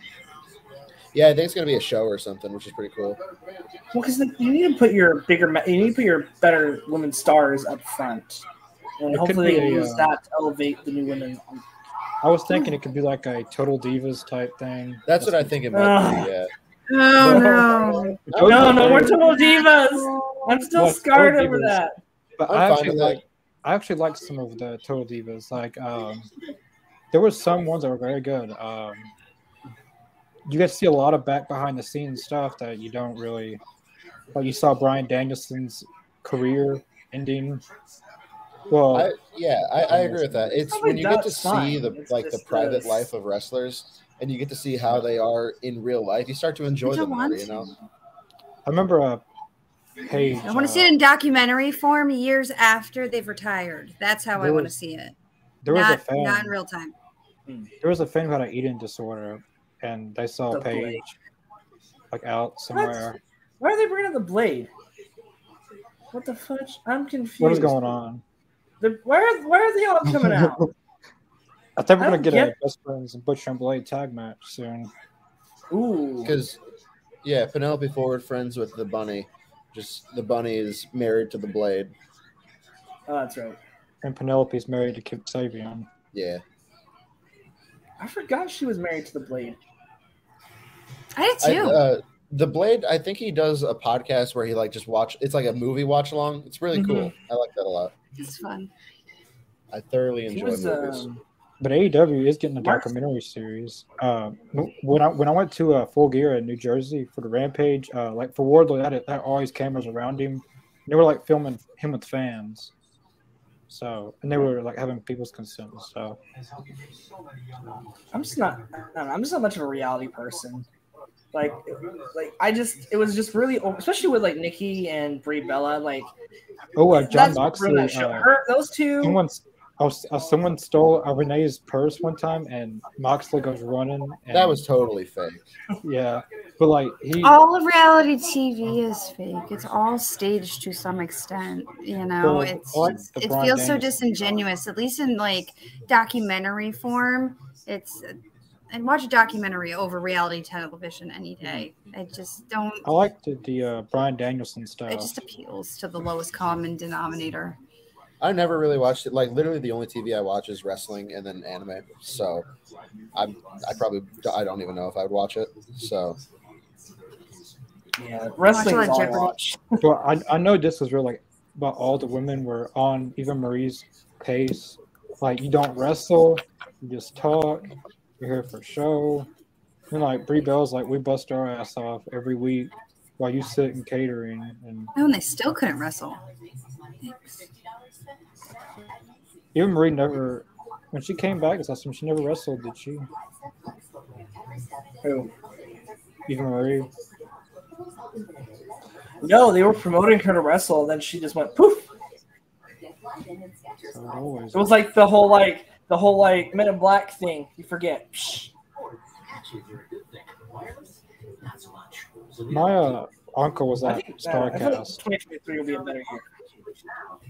Yeah, I think it's gonna be a show or something, which is pretty cool. Well, because you need to put your bigger, you need to put your better women stars up front, and It hopefully they use uh, that to elevate the new women. I was thinking it could be like a Total Divas type thing. That's what I think it might be. Yeah. Oh no. No, no, we're total divas. I'm still Well, scarred over Divas. that. But I'm I actually with that. like I actually like some of the Total Divas. Like um, there were some ones that were very good. Um, you get to see a lot of back behind the scenes stuff that you don't really. Like you saw Bryan Danielson's career ending. Well, I, yeah, I, I agree with that. It's when you get to that's see the It's like the private this. life of wrestlers, and you get to see how they are in real life. You start to enjoy them more. You know. I remember uh, Paige. I want uh, to see it in documentary form years after they've retired. That's how I want to see it. There was not, a fan. not in real time. Mm. There was a fan who had an eating disorder, and they saw The Paige Blade. like out somewhere. Why are they bringing up the blade? What the fudge? I'm confused. What is going on? The, where, where are they all coming out? [laughs] I think we're I gonna get, get- a best friends and Butcher and Blade tag match soon. Ooh. Because, yeah, Penelope Ford friends with the bunny. Just the bunny is married to the blade. Oh, that's right. And Penelope's married to Kip Sabian. Yeah. I forgot she was married to the blade. I did I, too. uh, the blade, I think he does a podcast where he like just watch. It's like a movie watch along. It's really cool. I like that a lot. it's fun. I thoroughly He enjoy was, movies. um, But AEW is getting a Mark- documentary series. Uh, when I when I went to uh, Full Gear in New Jersey for the Rampage, uh, like for Wardlow, they had, they had all these cameras around him. They were like filming him with fans. So and they were like having people's concerns. So. I'm just not. Know, I'm just not much of a reality person. Like, like I just it was just really, especially with like Nikki and Brie Bella. Like, Oh, uh, Jon Moxley. Uh, Her, those two. someone's oh, uh, someone stole uh, Renee's purse one time, and Moxley goes running. And, That was totally fake. yeah, but like he All of reality TV is fake. It's all staged to some extent. You know, Well, it's what, just, it Bryan feels so disingenuous. At least in like documentary form, it's. And watch a documentary over reality television any day. I just don't. I liked the, the uh, Bryan Danielson stuff. It just appeals to the lowest common denominator. I never really watched it. Like literally, the only TV I watch is wrestling and then anime. So, I'm I probably I don't even know if I would watch it. So yeah, wrestling Watch is all I watch. [laughs] Well, I, I know this was real, like, but all the women were on even Marie's case. Like, you don't wrestle, you just talk, you're here for show. And like, Brie Bell's like, we bust our ass off every week while you sit in catering. And Oh, and they still couldn't wrestle. Eva Marie never, when she came back, it's awesome. She never wrestled, did she? Who? Eva Marie. No, they were promoting her to wrestle, and then she just went poof. So it was like the whole like the whole like Men in Black thing. You forget. Psh. my uh, uncle was I at think, uh, I feel like Starcast. 2023 will be a better year.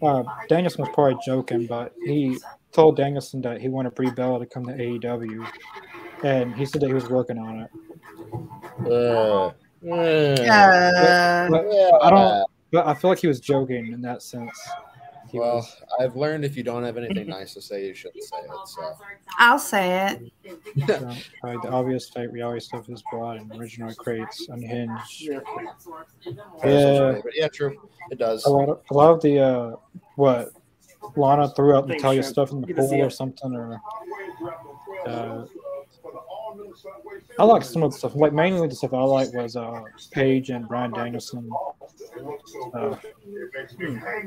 Uh, Danielson was probably joking, but he told Danielson that he wanted Brie Bella to come to AEW, and he said that he was working on it. uh, uh, Uh, But, yeah. I don't- but I feel like he was joking in that sense. He Well, was, I've learned if you don't have anything [laughs] nice to say, you shouldn't say it. So I'll say it. you know, like, the obvious fake reality stuff is broad and original creates unhinged. Yeah. Yeah. yeah, true. It does. A lot of a lot of the uh, what Lana threw out Natalya stuff in the Good to see pool or something, or uh, I like some of the stuff. Like mainly the stuff I like was uh, Paige and Bryan Danielson. Uh,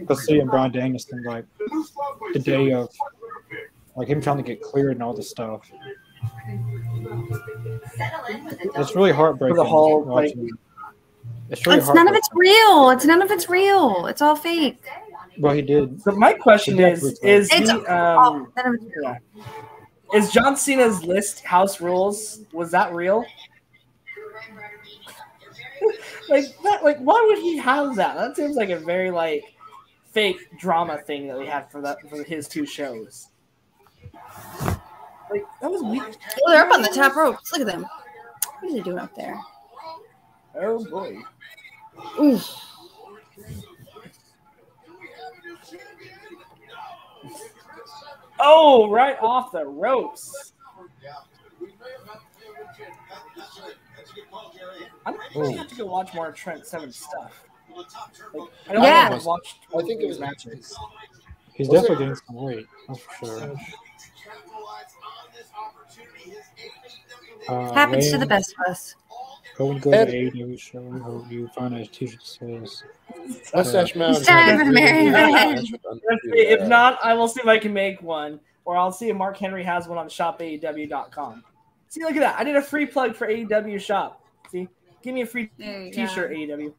but seeing Bryan Danielson like the day of like him trying to get cleared and all this stuff. It's really heartbreaking. For the whole, like- it's really It's none of it's real. It's none of it's real. It's all fake. Well, he did. So my question is: Is It's he, all, um, none of it's real. yeah. is John Cena's list House Rules? Was that real? [laughs] like that? Like why would he have that? That seems like a very like fake drama thing that we had for that for his two shows. Like that was weird. Oh, they're up on the top ropes. Look at them. What are they doing up there? Oh boy. Oof. Oh, right off the ropes. I'm gonna have to go watch more Trent Seven stuff. Like, I don't Yeah. think I've watched I think it was- matches. He's Was definitely it- getting some weight. That's for sure. Uh, Happens to the best of us. Go and go Ed- to AEW show. We hope you find a t-shirt that says. Mustache Mountain. It's time for the Merry Man. If, if not, I will see if I can make one, or I'll see if Mark Henry has one on shopaew.com. See, look at that! I did a free plug for AEW shop. See, give me a free T-shirt. AEW.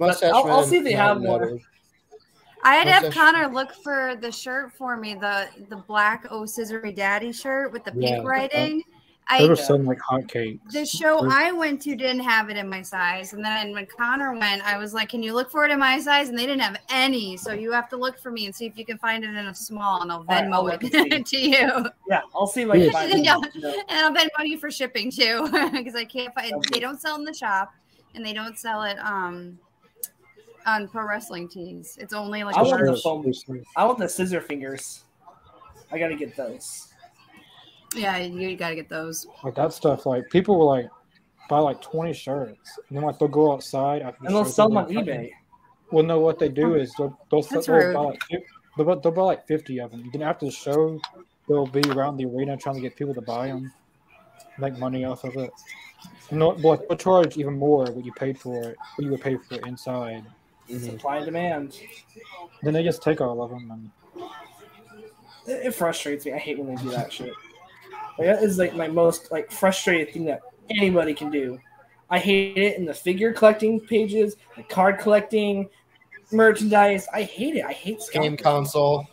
Mustache I'll- I'll see if they have more. noted. I had to have Connor look for the shirt for me, the the black Oh Scissory Daddy shirt with the pink Yeah, writing. They I were selling like hotcakes. the show They're- I went to didn't have it in my size, and then when Connor went, I was like, "Can you look for it in my size?" And they didn't have any, so you have to look for me and see if you can find it in a small, and I'll All right, I'll Venmo look and it [laughs] to you, Yeah, I'll see if I can Yes. find [laughs] Yeah. it. I'll Venmo you for shipping too, [laughs] because I can't find. They don't sell in the shop, and they don't sell it um on pro wrestling tees. It's only like I a want the merch. foam. I want the scissor fingers. I gotta get those. Yeah, you got to get those. Like that stuff, like people will like buy like twenty shirts, and then like they'll go outside after the And they'll sell them on like, eBay. Well, no, what they do is they'll they'll, That's they'll rude. buy like they'll, buy- they'll buy like fifty of them. Then after the show, they'll be around the arena trying to get people to buy them, make money off of it. Not but they'll charge even more what you paid for it, what you would pay for it inside. Mm-hmm. Supply and demand. Then they just take all of them and It, it frustrates me. I hate when they do that shit. Like, that is like my most like frustrated thing that anybody can do. I hate it in the figure collecting pages, the card collecting, merchandise. I hate it. I hate Game scalping. console.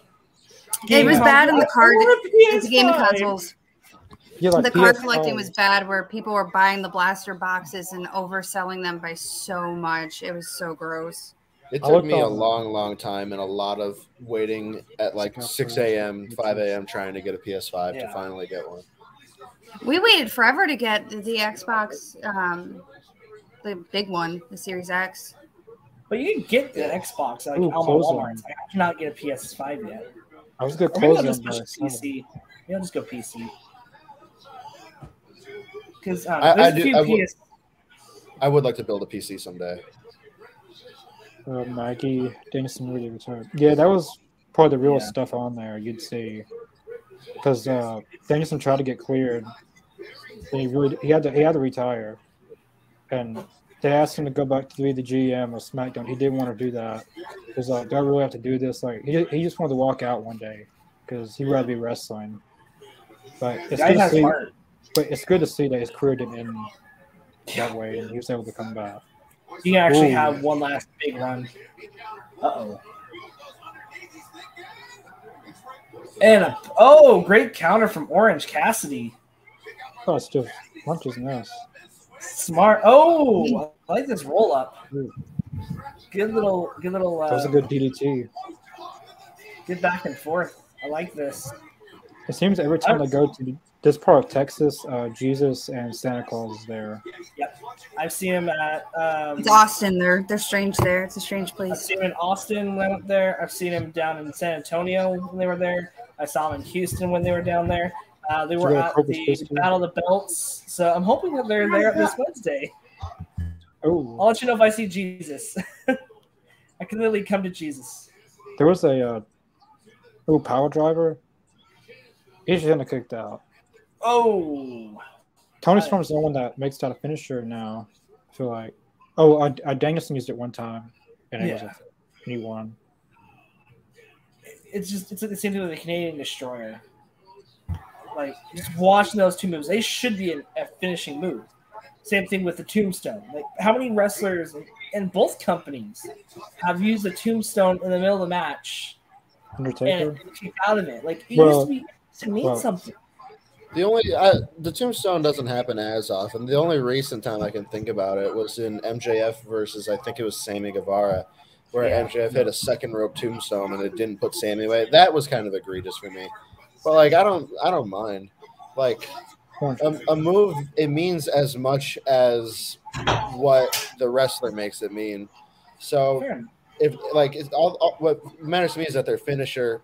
It was console. bad in the card- It's game PS5. consoles. yeah, like the card PS5 collecting was bad where people were buying the blaster boxes and overselling them by so much. It was so gross. It took me a long, long time and a lot of waiting at like 6 a.m., 5 a.m. trying to get a PS5 to finally get one. We waited forever to get the, the Xbox, um, the big one, the Series X. But you can get the Xbox like Ooh, on close Walmart. one. I cannot get a PS5 yet. I was gonna Or maybe close I'll them. just PC. Maybe I'll just go PC. Because um, I- I there's a do- few I would- PS. I would like to build a PC someday. Uh, Maggie Danielson really retired. Yeah, that was probably the real Yeah. stuff on there. You'd see because uh, Danielson tried to get cleared. He really he had to he had to retire, and they asked him to go back to be the GM of SmackDown. He didn't want to do that. Because like, do I really have to do this? Like he he just wanted to walk out one day because he'd rather be wrestling. But it's good to see. But it's good to see that his career didn't end that way, and he was able to come back. He can actually Ooh. have one last big run. Uh oh. And a, oh, great counter from Orange Cassidy. Oh, it's just lunches nice. Smart. Oh, I like this roll up. Good little, good little. Uh, That was a good DDT. Good back and forth. I like this. It seems every time I go to this part of Texas, uh, Jesus and Santa Claus is there. Yep. I've seen him at. Um, It's Austin. They're they're strange there. It's a strange place. I've seen him in Austin when I went there. I've seen him down in San Antonio when they were there. I saw him in Houston when they were down there. Uh, they were you go to at the Battle of the Belts, so I'm hoping that they're there this Wednesday. Oh, I'll let you know if I see Jesus. [laughs] I can literally come to Jesus. there was a uh, oh power driver. He's gonna kicked out. Oh, Tony. Storm's the one that makes that a finisher now. I feel like. Oh, I, uh, Danielson used it one time, and it was Yeah. a, and he won. it's just it's like the same thing with the Canadian Destroyer. Like just watching those two moves, they should be an, a finishing move. Same thing with the Tombstone. Like how many wrestlers in, in both companies have used the Tombstone in the middle of the match Undertaker. and kicked out of it? Like it Well- used to be to mean well- something. The only I, the tombstone doesn't happen as often. The only recent time I can think about it was in MJF versus I think it was Sammy Guevara, where Yeah. MJF hit a second rope tombstone and it didn't put Sammy away. That was kind of egregious for me. But like I don't I don't mind. Like a, a move it means as much as what the wrestler makes it mean. So if like it's all, all what matters to me is that their finisher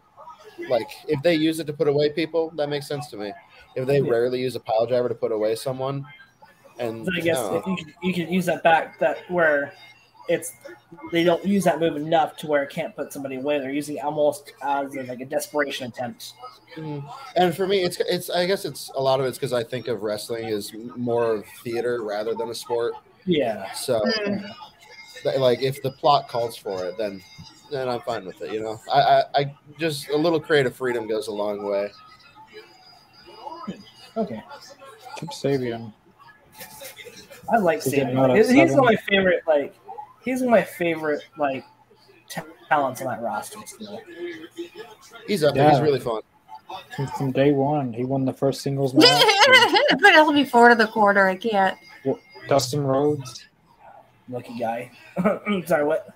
like if they use it to put away people that makes sense to me if they Yeah. rarely use a pile driver to put away someone and So I guess no. if you could, you could use that back that where it's they don't use that move enough to where it can't put somebody away. They're using it almost as a, like a desperation attempt. Mhm. and for me it's it's i guess it's a lot of it's because i think of wrestling as more of theater rather than a sport Yeah. so Mm. like if the plot calls for it then then i'm fine with it you know i i, I just a little creative freedom goes a long way Okay. Kip Sabian. I like Is it Sabian. He's he's one of my favorite. Like he's one of my favorite like ta- talents on that roster. Still. He's up there. He's really fun. From, from day one, he won the first singles match. [laughs] Put LB four to the quarter. I can't. Dustin Rhodes. Lucky guy. [clears throat] Sorry, what?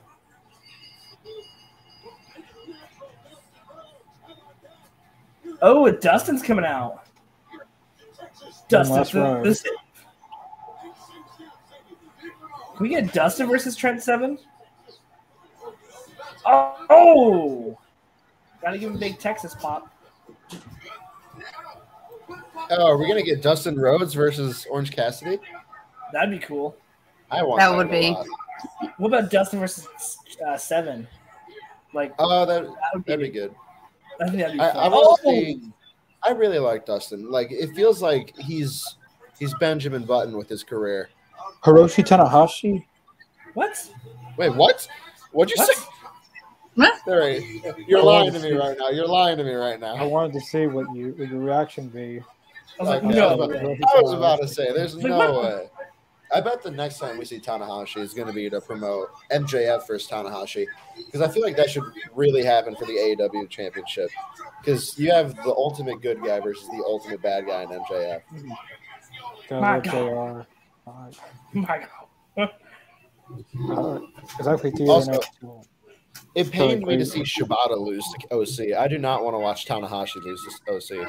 Oh, Dustin's coming out. Dustin, last th- row. this- Can we get Dustin versus Trent Seven? Oh, oh! gotta give him a big Texas pop. Oh, are we gonna get Dustin Rhodes versus Orange Cassidy? That'd be cool. I want That would a be. lot. What about Dustin versus uh, Seven? Like Oh, that that would that'd be, be good. I think that'd be I- I oh! see- I really like Dustin. Like it feels like he's he's Benjamin Button with his career. Hiroshi Tanahashi. What? Wait, what? What'd you What? say? What? All right. You're I lying to me to- right now. You're lying to me right now. I wanted to see what you what your reaction be. I was like, Okay, no. I, was about. I was about to say, there's Like, no what? way. I bet the next time we see Tanahashi is going to be to promote MJF versus Tanahashi because I feel like that should really happen for the AEW championship because you have the ultimate good guy versus the ultimate bad guy in MJF. Go My with God. JR. [laughs] My God. Alright. Exactly two Also- It pained me to see Shibata lose to OC. I do not want to watch Tanahashi lose to OC.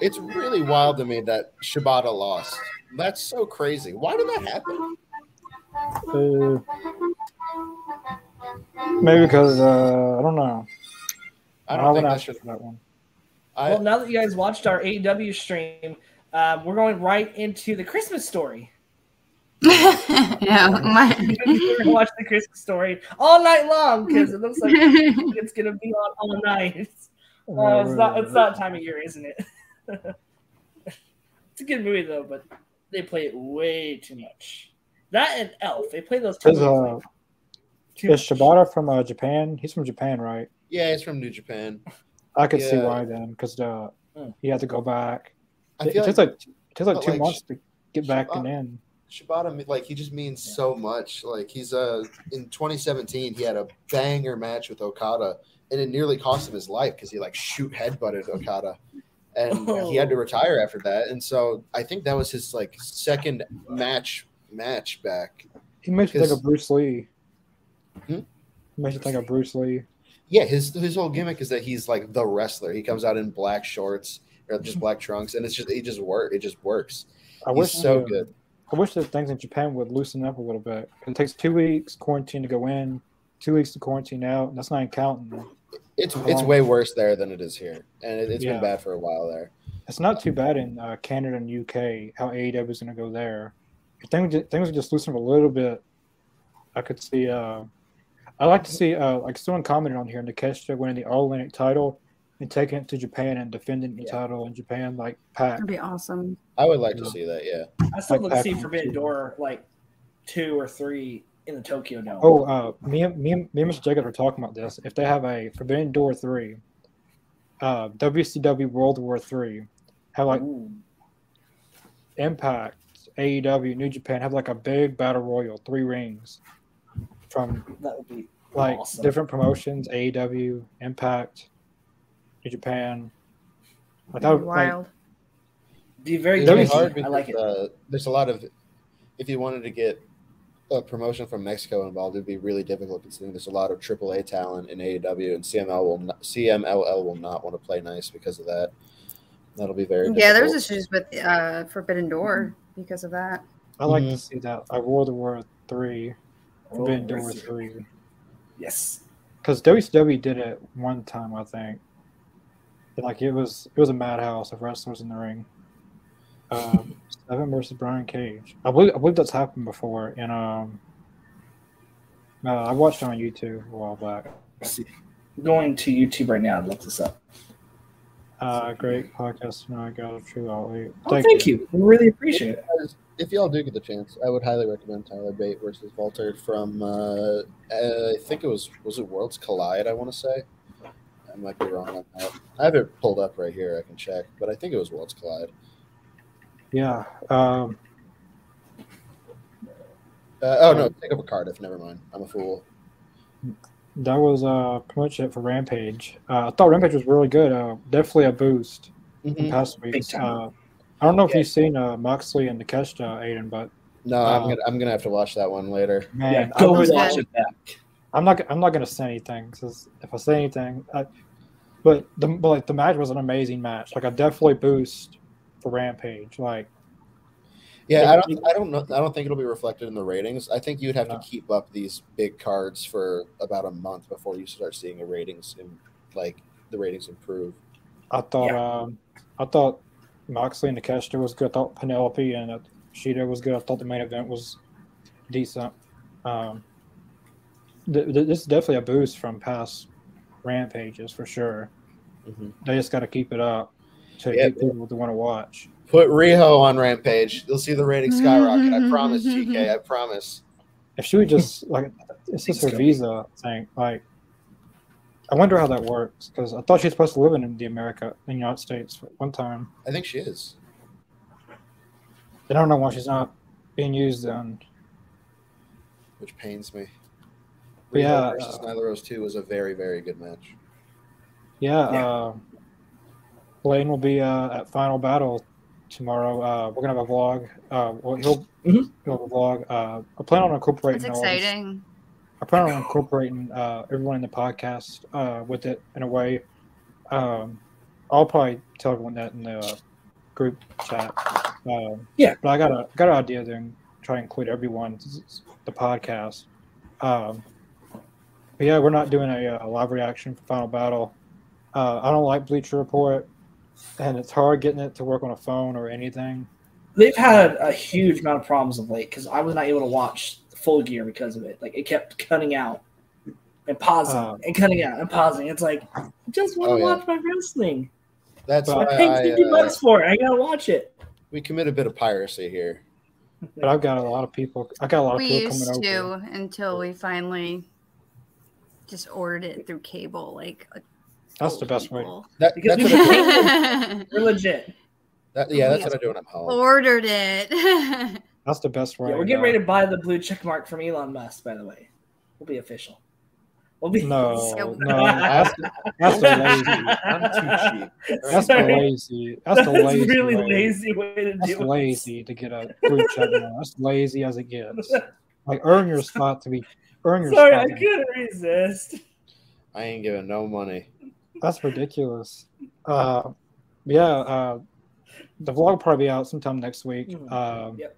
It's really wild to me that Shibata lost. That's so crazy. Why did that happen? Uh, maybe because uh, I don't know. I I don't think haven't that should. that one. I, Well, now that you guys watched our AEW stream, um, we're going right into the Christmas story. [laughs] yeah, my, we're gonna watch the Christmas story all night long because it looks like [laughs] it's gonna be on all night. Uh, it's not. It's that time of year, isn't it? [laughs] it's a good movie though, but they play it way too much. That and Elf, they play those two. Is, uh, is. Shibata from uh, Japan? He's from Japan, right? yeah, he's from New Japan. I could see why then, because uh, he had to go back. I It, feel it like like it takes like two like, months to get back and Shibata- in. Shibata, like he just means so much. Like he's uh in 2017, he had a banger match with Okada, and it nearly cost him his life because he like shoot headbutted Okada, and he had to retire after that. And so I think that was his like second match match back. He makes 'Cause- of Bruce Lee. Hmm? He makes think of Bruce Lee. Yeah, his his whole gimmick is that he's like the wrestler. He comes out in black shorts or just black trunks, and it's just it just work. It just works. I He's wish so uh, good. I wish that things in Japan would loosen up a little bit. It takes two weeks quarantine to go in, two weeks to quarantine out. and That's not even counting. It's it's way worse there than it is here, and it, it's Yeah. been bad for a while there. It's not too bad in uh, Canada and UK how AEW is going to go there. If things things would just loosen up a little bit, I could see. Uh, I like to see uh, like someone commented on here, Takeshita winning the All Atlantic title and taking it to Japan and defending the Yeah. title in Japan, like Pac. that'd be awesome. I would like to see that. Yeah. I still like look to see Forbidden too. Door like two or three in the Tokyo Dome. Oh, uh, me, and- me, and- me and Mr. Jacob are talking about this. If they have a Forbidden Door three, uh, WCW World War three, have like Ooh. Impact, AEW, New Japan have like a big battle royal, three rings, from that would be like Awesome. different promotions, AEW, Impact, New Japan. Like, that That'd be like, wild. be very It'd be catchy. hard I like it. uh, there's a lot of. If you wanted to get a promotion from Mexico involved, it'd be really difficult considering there's a lot of AAA talent in AEW, and CML will not, CMLL will not want to play nice because of that. That'll be very. Yeah, there's issues with uh, Forbidden Door because of that. I like Mhm. to see that. Like World War three, Forbidden World Door three. Yes. because WCW did it one time, I think. And, like it was, it was a madhouse of wrestlers in the ring. Um, [laughs] Seven versus Brian Cage. I believe, I believe that's happened before. And um, uh, I watched it on YouTube a while back. Let's see. Going to YouTube right now to look this up. Uh, great podcast. No, I got a true outlet. Oh, thank, you. We really appreciate it. If y'all do get the chance, I would highly recommend Tyler Bate versus Walter from. Uh, I think it was was it Worlds Collide. I want to say. I might be wrong on that. I have it pulled up right here. I can check, but I think it was Worlds Collide. Yeah. Um, Uh, oh no, pick up a Cardiff. Never mind. I'm a fool. That was uh pretty much it for Rampage. Uh, I thought Rampage was really good. Uh, definitely a boost in Mhm. past weeks. Uh, I don't know if you've seen uh, Moxley and Takeshita, Aiden, but No, I'm Uh, gonna I'm gonna have to watch that one later. man, yeah, go watch it back. I'm not. I'm not gonna say anything because if I say anything, I, but the but like the match was an amazing match. Like I definitely boost for Rampage. Like Yeah, Yeah, I don't I don't know I don't think it'll be reflected in the ratings. I think you'd have No. to keep up these big cards for about a month before you start seeing a ratings in like the ratings improve. I thought, um, I thought Moxley and Takeshita was good. I thought Penelope and uh, Shida was good. I thought the main event was decent. Um, th- th- this is definitely a boost from past Rampages for sure. Mhm. They just got to keep it up to Yeah. get people to want to watch. Put Riho on Rampage. You'll see the ratings skyrocket. I mm-hmm, promise, mm-hmm, TK. Mm-hmm. I promise. If she would just like, [laughs] it's just her visa thing. Like, I wonder how that works because I thought she was supposed to live in the America, in the United States, at one time. I think she is. I don't know why she's not being used then. which pains me. But Riho yeah, versus uh, Nyla Rose 2 was a very, very good match. Yeah, Yeah. Uh, Blaine will be uh, at Final Battle tomorrow. Uh, we're gonna have a vlog. Uh, well, he'll, Mhm. he'll have a vlog. Uh, I plan on incorporating. That's exciting. I plan on incorporating uh, everyone in the podcast uh, with it in a way. Um, I'll probably tell everyone that in the uh, group chat. Um, Yeah. but I got a got an idea to try and include everyone the podcast. Um, but yeah, we're not doing a, uh live reaction for Final Battle. Uh, I don't like Bleacher Report, and it's hard getting it to work on a phone or anything. They've had a huge amount of problems of late because I was not able to watch full gear because of it. Like it kept cutting out and pausing Uh, and cutting out and pausing. It's like I just want Oh, to yeah. watch my wrestling. That's But why I paid I, fifty uh, bucks for it. I gotta watch it. we commit a bit of piracy here. But I've got a lot of people. I got a lot of We people used coming to over. until we finally just ordered it through cable. Like That's the best way. That, Because that's we what We're [laughs] legit. that, yeah, that's what I do when I'm home. Ordered it. [laughs] That's the best way. Yeah, we're getting ready to buy the blue check mark from Elon Musk. By the way, we'll be official. We'll be No, [laughs] So- no, that's, that's the lazy. I'm too cheap. That's the lazy. That's the lazy. really way. lazy way to That's do it. lazy to get a blue check mark. That's lazy as it gets. Like earn your spot to be earn your Sorry, I couldn't resist. I ain't giving no money. That's ridiculous. Uh, yeah. Uh, the vlog will probably be out sometime next week. Mhm. Um, Yep.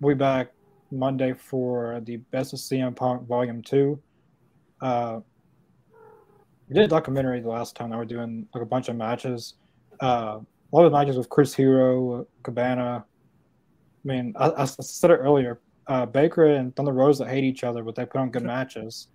We'll be back Monday for the Best of CM Punk Volume Two. Uh, we did a documentary the last time. that we're doing like a bunch of matches. Uh, a lot of matches with Chris Hero, Cabana. I mean, I, I said it earlier. Uh, Baker and Thunder Rosa hate each other, but they put on good [laughs] matches.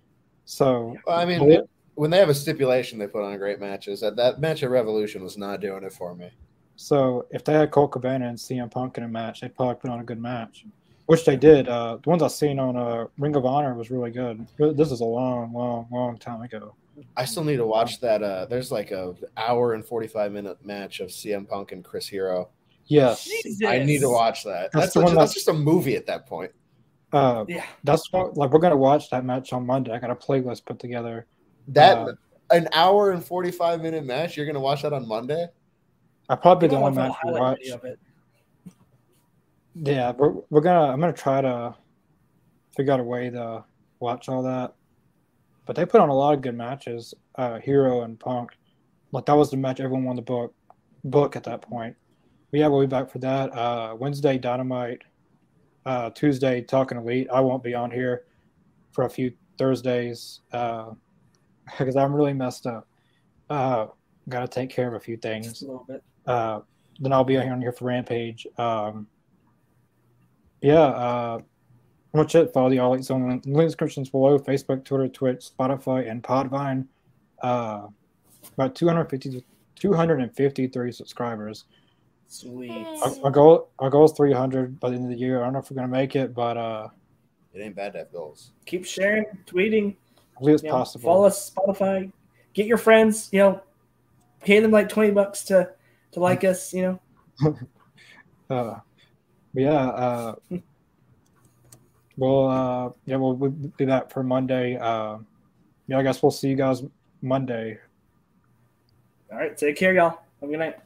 So Well, I mean, Well, it- when they have a stipulation, they put on great matches. That that match at Revolution was not doing it for me. So if they had Colt Cabana and CM Punk in a match, they'd probably put on a good match, which they did. Uh, the ones I've seen on uh, Ring of Honor was really good. This is a long, long, long time ago. I still need to watch that. Uh, there's like a hour and forty five minute match of CM Punk and Chris Hero. Yes, Jesus. I need to watch that. That's That's the a- one that's that- just a movie at that point. Uh, Yeah. that's what, like we're gonna watch that match on Monday. I got a playlist put together. That Uh, an hour and forty five minute match. You're gonna watch that on Monday? I probably the don't only want match the we watch. of it. Yeah, we're, we're gonna. I'm gonna try to figure out a way to watch all that. But they put on a lot of good matches. Uh, Hero and Punk, like that was the match everyone wanted to book, book at that point. But yeah, we'll be back for that. Uh, Wednesday Dynamite, uh, Tuesday Talking Elite. I won't be on here for a few Thursdays uh, [laughs] because I'm really messed up. Uh, Got to take care of a few things. Just a little bit. Uh, then I'll be on here for Rampage. Um, yeah, uh, much it. Follow the All Elite Zone link descriptions below Facebook, Twitter, Twitch, Spotify, and Podvine. Uh, about 250, 253 subscribers. Sweet. Our, our goal, our goal is 300 by the end of the year. I don't know if we're gonna make it, but uh, It ain't bad to have goals. Keep sharing, tweeting. I believe it's you know, possible. Follow us Spotify. Get your friends. You know, pay them like twenty bucks to to like us. You know, [laughs] Uh, yeah, uh, [laughs] Well, uh, yeah, we'll, we'll do that for Monday. Uh, yeah, I guess we'll see you guys Monday. All right, take care, y'all. Have a good night.